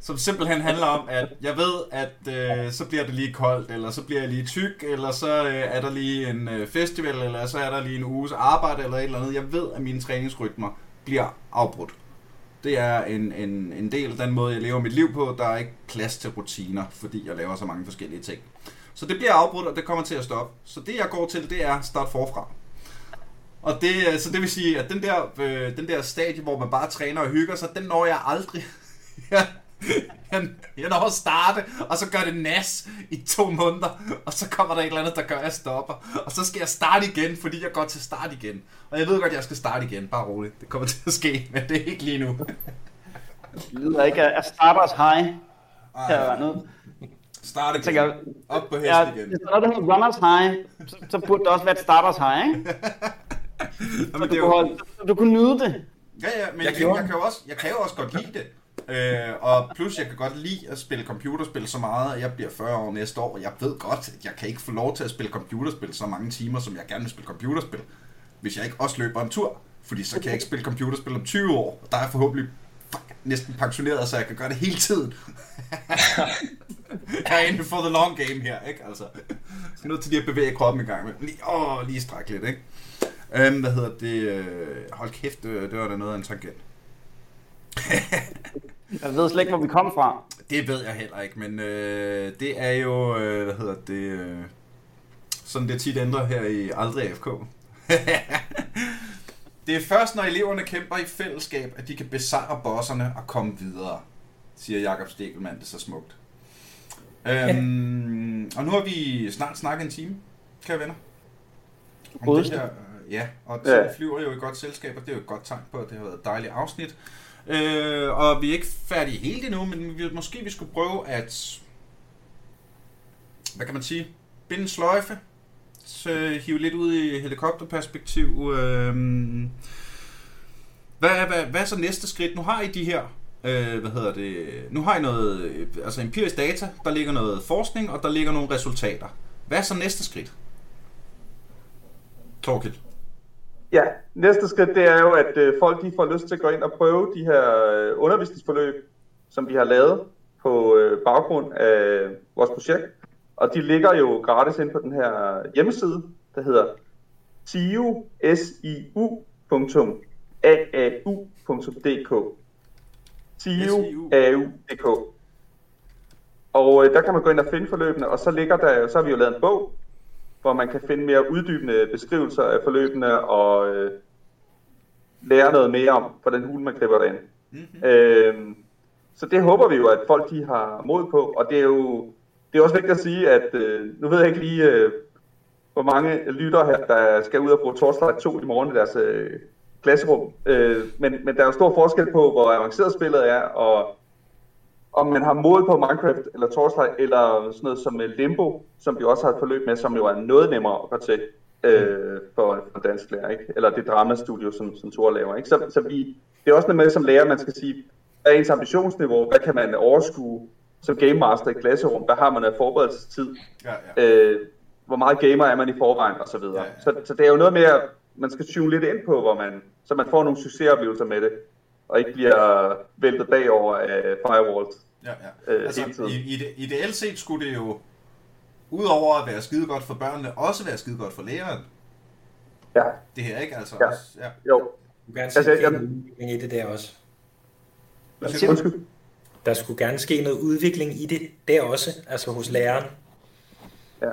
som simpelthen handler om, at jeg ved, at øh, så bliver det lige koldt, eller så bliver jeg lige tyk, eller så øh, er der lige en øh, festival, eller så er der lige en uges arbejde, eller et eller andet. Jeg ved, at mine træningsrytmer bliver afbrudt. Det er en, en, en del af den måde, jeg lever mit liv på. Der er ikke plads til rutiner, fordi jeg laver så mange forskellige ting. Så det bliver afbrudt, og det kommer til at stoppe. Så det jeg går til, det er start forfra. Og det, øh, så det vil sige, at den der, øh, den der stadie, hvor man bare træner og hygger sig, den når jeg aldrig. jeg, jeg når at starte, og så gør det nas i to måneder, og så kommer der et eller andet, der gør, at jeg stopper. Og så skal jeg starte igen, fordi jeg går til start igen. Og jeg ved godt, at jeg skal starte igen, bare roligt. Det kommer til at ske, men det er ikke lige nu. det lyder ikke af starters high. Ej, Start igen. Tænker, Op på hesten ja, igen. Hvis der er noget, der hedder runners high, så, så burde det også være et starters high, ikke? Jamen, så, du, kunne holde, så du kunne nyde det. Ja, ja, men jeg, jeg, jeg, kan jo også, jeg kan jo også godt lide det. Øh, og plus, jeg kan godt lide at spille computerspil så meget, at jeg bliver 40 år næste år, og jeg ved godt, at jeg kan ikke få lov til at spille computerspil så mange timer, som jeg gerne vil spille computerspil, hvis jeg ikke også løber en tur. Fordi så kan jeg ikke spille computerspil om 20 år, og der er forhåbentlig fuck, næsten pensioneret, så jeg kan gøre det hele tiden. jeg er inde for the long game her, ikke? Altså, så nødt til lige at bevæge kroppen i gang med. Lige, åh, lige strække lidt, ikke? Øhm, hvad hedder det? Øh, hold kæft, det, det var da noget af en tangent. jeg ved slet ikke, hvor vi kom fra. Det ved jeg heller ikke, men øh, det er jo, øh, hvad hedder det, øh, sådan det tit ændrer her i Aldrig FK. det er først, når eleverne kæmper i fællesskab, at de kan besejre bosserne og komme videre, siger Jakob Stegelmann det så smukt. Øhm, og nu har vi snart snakket en time, kære venner. Om det her, øh, ja, og tiden flyver jo i godt selskab, og det er jo et godt tegn på, at det har været et dejligt afsnit. Øh, og vi er ikke færdige helt endnu, men vi, måske vi skulle prøve at, hvad kan man sige, binde en sløjfe, så hive lidt ud i helikopterperspektiv. Øh, hvad, hvad, hvad er så næste skridt? Nu har I de her øh, hvad hedder det, nu har I noget, øh, altså empirisk data, der ligger noget forskning, og der ligger nogle resultater. Hvad er så næste skridt? Torkild? Ja, næste skridt det er jo, at øh, folk de får lyst til at gå ind og prøve de her øh, undervisningsforløb, som vi har lavet på øh, baggrund af vores projekt. Og de ligger jo gratis ind på den her hjemmeside, der hedder siu, siu.aau.dk siu.au.dk Og øh, der kan man gå ind og finde forløbene, og så ligger der, så har vi jo lavet en bog, hvor man kan finde mere uddybende beskrivelser af forløbene og øh, lære noget mere om, hvordan hulen man griber det ind. Mm-hmm. Øh, så det håber vi jo, at folk de har mod på, og det er jo det er også vigtigt at sige, at øh, nu ved jeg ikke lige, øh, hvor mange lytter her, der skal ud og bruge Torchlight 2 i morgen i deres øh, klasserum. Øh, men, men der er jo stor forskel på, hvor avanceret spillet er, og om man har mod på Minecraft eller Torchlight, eller sådan noget som Limbo, som vi også har et forløb med, som jo er noget nemmere at gå til øh, for, for dansk lærer, ikke? eller det dramastudio, som, som Thor laver. Ikke? Så, så vi, det er også noget med som lærer, man skal sige, hvad er ens ambitionsniveau, hvad kan man overskue som game master i klasserum, hvad har man af forberedelsestid, ja, ja. Øh, hvor meget gamer er man i forvejen, og så videre. Ja, ja. Så, så det er jo noget med, at man skal tune lidt ind på, hvor man, så man får nogle succesoplevelser med det, og ikke bliver væltet bagover af firewalls. Ja, ja. Øh, altså, i, i, ideelt set skulle det jo, udover at være skide godt for børnene, også være skide godt for læreren. Ja. Det her, ikke? Altså, ja. Også, ja. Jo. Du kan gerne altså, se udvikling i det der også. Undskyld. Der skulle gerne ske noget udvikling i det der også, altså hos læreren. Ja.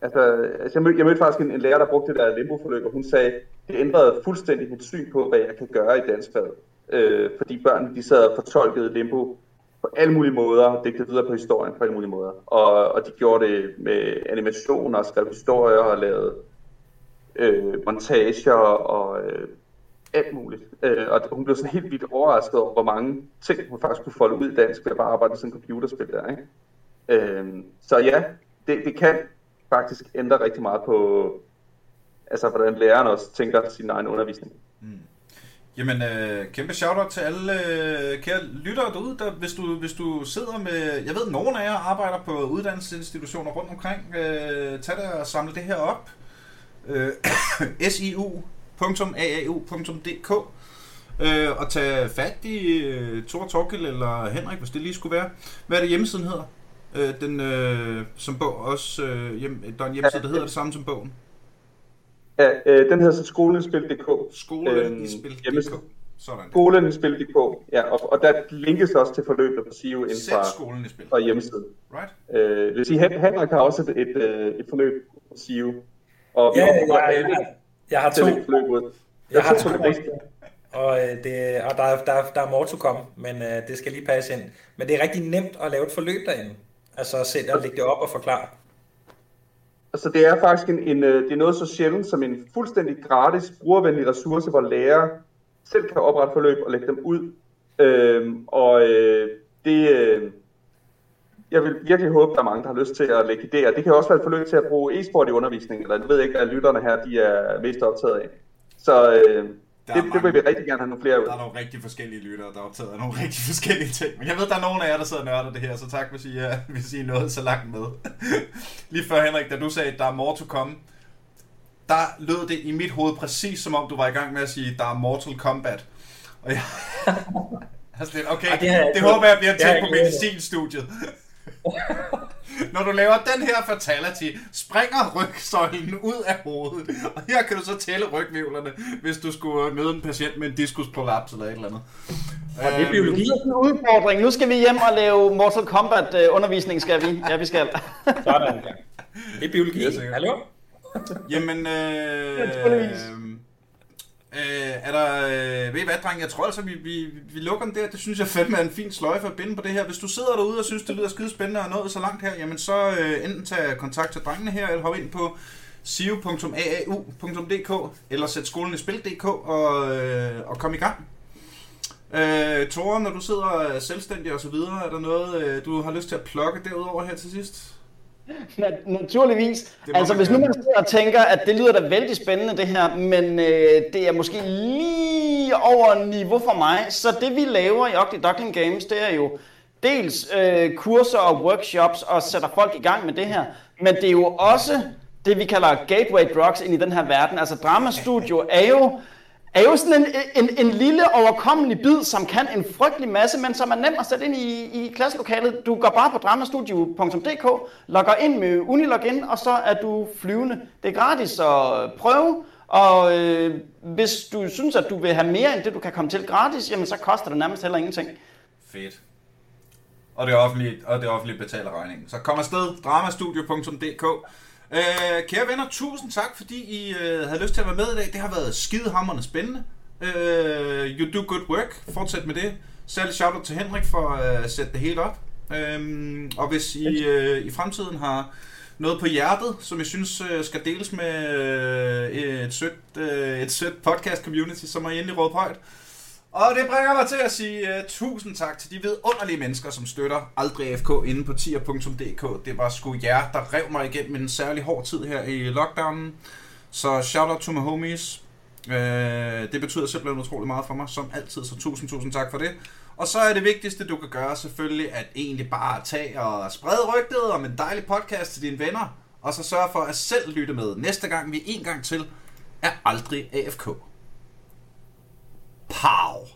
Altså, altså jeg, mødte, jeg mødte faktisk en, en lærer, der brugte det der limbo-forløb, og hun sagde, det ændrede fuldstændig mit syn på, hvad jeg kan gøre i dansk fag. Øh, fordi børnene, de sad og fortolkede limbo på alle mulige måder, digtede videre på historien på alle mulige måder. Og, og de gjorde det med animationer, skrev historier og lavede øh, montager og øh, alt muligt. Øh, og hun blev sådan helt vildt overrasket over, hvor mange ting hun faktisk kunne folde ud i dansk ved at bare arbejde med sådan en computerspil der. Ikke? Øh, så ja, det, det kan faktisk ændre rigtig meget på, altså hvordan læreren også tænker sin egen undervisning. Mm. Jamen, øh, kæmpe shout-out til alle øh, kære lyttere derude, der, hvis, du, hvis du sidder med, jeg ved, nogen af jer arbejder på uddannelsesinstitutioner rundt omkring, øh, tag det og samle det her op. Øh, siu.aau.dk øh, og tage fat i øh, Thor Torkel eller Henrik, hvis det lige skulle være. Hvad er det hjemmesiden hedder? Øh, den, øh, som bog også, øh, hjem, der er en hjemmeside, der hedder det samme som bogen. Ja, øh, den hedder så skolespil.dk. Skolespil.dk. Øh, Sådan. Skolespil.dk, ja, og, og der linkes også til forløbet på SIO inden fra, fra hjemmesiden. Right. Øh, det vil sige, Henrik har også et, et, øh, et forløb på SIO. Og ja, jeg, jeg, jeg, jeg har to. Forløb ud. Jeg, jeg har to. Og, øh, det, og der, der, der er more to come, men uh, det skal lige passe ind. Men det er rigtig nemt at lave et forløb derinde. Altså selv at lægge det op og forklare. Altså det er faktisk en, en, øh, det er noget så sjældent som en fuldstændig gratis, brugervenlig ressource, hvor lærere selv kan oprette forløb og lægge dem ud. Øhm, og øh, det, øh, jeg vil virkelig håbe, at der er mange, der har lyst til at lægge idéer. Det kan også være et forløb til at bruge e-sport i undervisningen, eller jeg ved ikke, at lytterne her de er mest optaget af. Så øh, det, det vil vi rigtig gerne have nogle flere ud. Der er nogle rigtig forskellige lyttere, der er optaget af nogle rigtig forskellige ting. Men jeg ved, der er nogen af jer, der sidder og nørder det her, så tak, hvis I, uh, hvis I noget så langt med. Lige før, Henrik, da du sagde, at der er more to come, der lød det i mit hoved præcis som om, du var i gang med at sige, der er Mortal Kombat. Og jeg... altså, okay, det, det, det håber jeg bliver til på medicinstudiet. Når du laver den her fatality, springer rygsøjlen ud af hovedet. Og her kan du så tælle rygvivlerne, hvis du skulle møde en patient med en diskusprolaps eller et eller andet. Og det er biologi. Det er en udfordring. Nu skal vi hjem og lave Mortal Kombat øh, undervisning, skal vi. Ja, vi skal. Sådan. Det er biologi. Hallo? Jamen, øh, Øh, er der, øh, ved I hvad, dreng? Jeg tror altså, vi, vi, vi lukker den der. Det synes jeg fandme er en fin sløjfe at binde på det her. Hvis du sidder derude og synes, det lyder skide spændende og nået så langt her, jamen så øh, enten tag kontakt til drengene her, eller hop ind på siu.aau.dk eller sæt skolen i spil.dk og, øh, og kom i gang. Øh, Tore, når du sidder øh, selvstændig og så videre, er der noget, øh, du har lyst til at plukke derudover her til sidst? Naturligvis. Altså hvis nu man sidder og tænker, at det lyder da vældig spændende det her, men øh, det er måske lige over niveau for mig, så det vi laver i Ugly Duckling Games, det er jo dels øh, kurser og workshops og sætter folk i gang med det her, men det er jo også det, vi kalder gateway drugs ind i den her verden. Altså dramastudio er jo, er jo sådan en, en, en lille overkommelig bid, som kan en frygtelig masse, men som er nem at sætte ind i, i klasselokalet. Du går bare på dramastudio.dk, logger ind med Unilogin, og så er du flyvende. Det er gratis at prøve, og øh, hvis du synes, at du vil have mere end det, du kan komme til gratis, jamen så koster det nærmest heller ingenting. Fedt. Og det offentlige, og det offentlige betaler regningen. Så kom afsted, dramastudio.dk. Øh, kære venner, tusind tak, fordi I øh, havde lyst til at være med i dag. Det har været skidehammerende spændende. Øh, you do good work. Fortsæt med det. Særligt shout til Henrik for øh, at sætte det hele op. Øh, og hvis I øh, i fremtiden har noget på hjertet, som jeg synes øh, skal deles med øh, et, sødt, øh, et sødt podcast community, så må I endelig råbe højt. Og det bringer mig til at sige uh, tusind tak til de vidunderlige mennesker, som støtter Aldrig FK inde på tier.dk. Det var sgu jer, der rev mig igennem en særlig hård tid her i lockdownen. Så shout out to my homies. Uh, det betyder simpelthen utrolig meget for mig, som altid, så tusind, tusind tak for det. Og så er det vigtigste, du kan gøre selvfølgelig, at egentlig bare tage og sprede rygtet om en dejlig podcast til dine venner, og så sørge for at selv lytte med næste gang, vi en gang til er Aldrig AFK. Pow!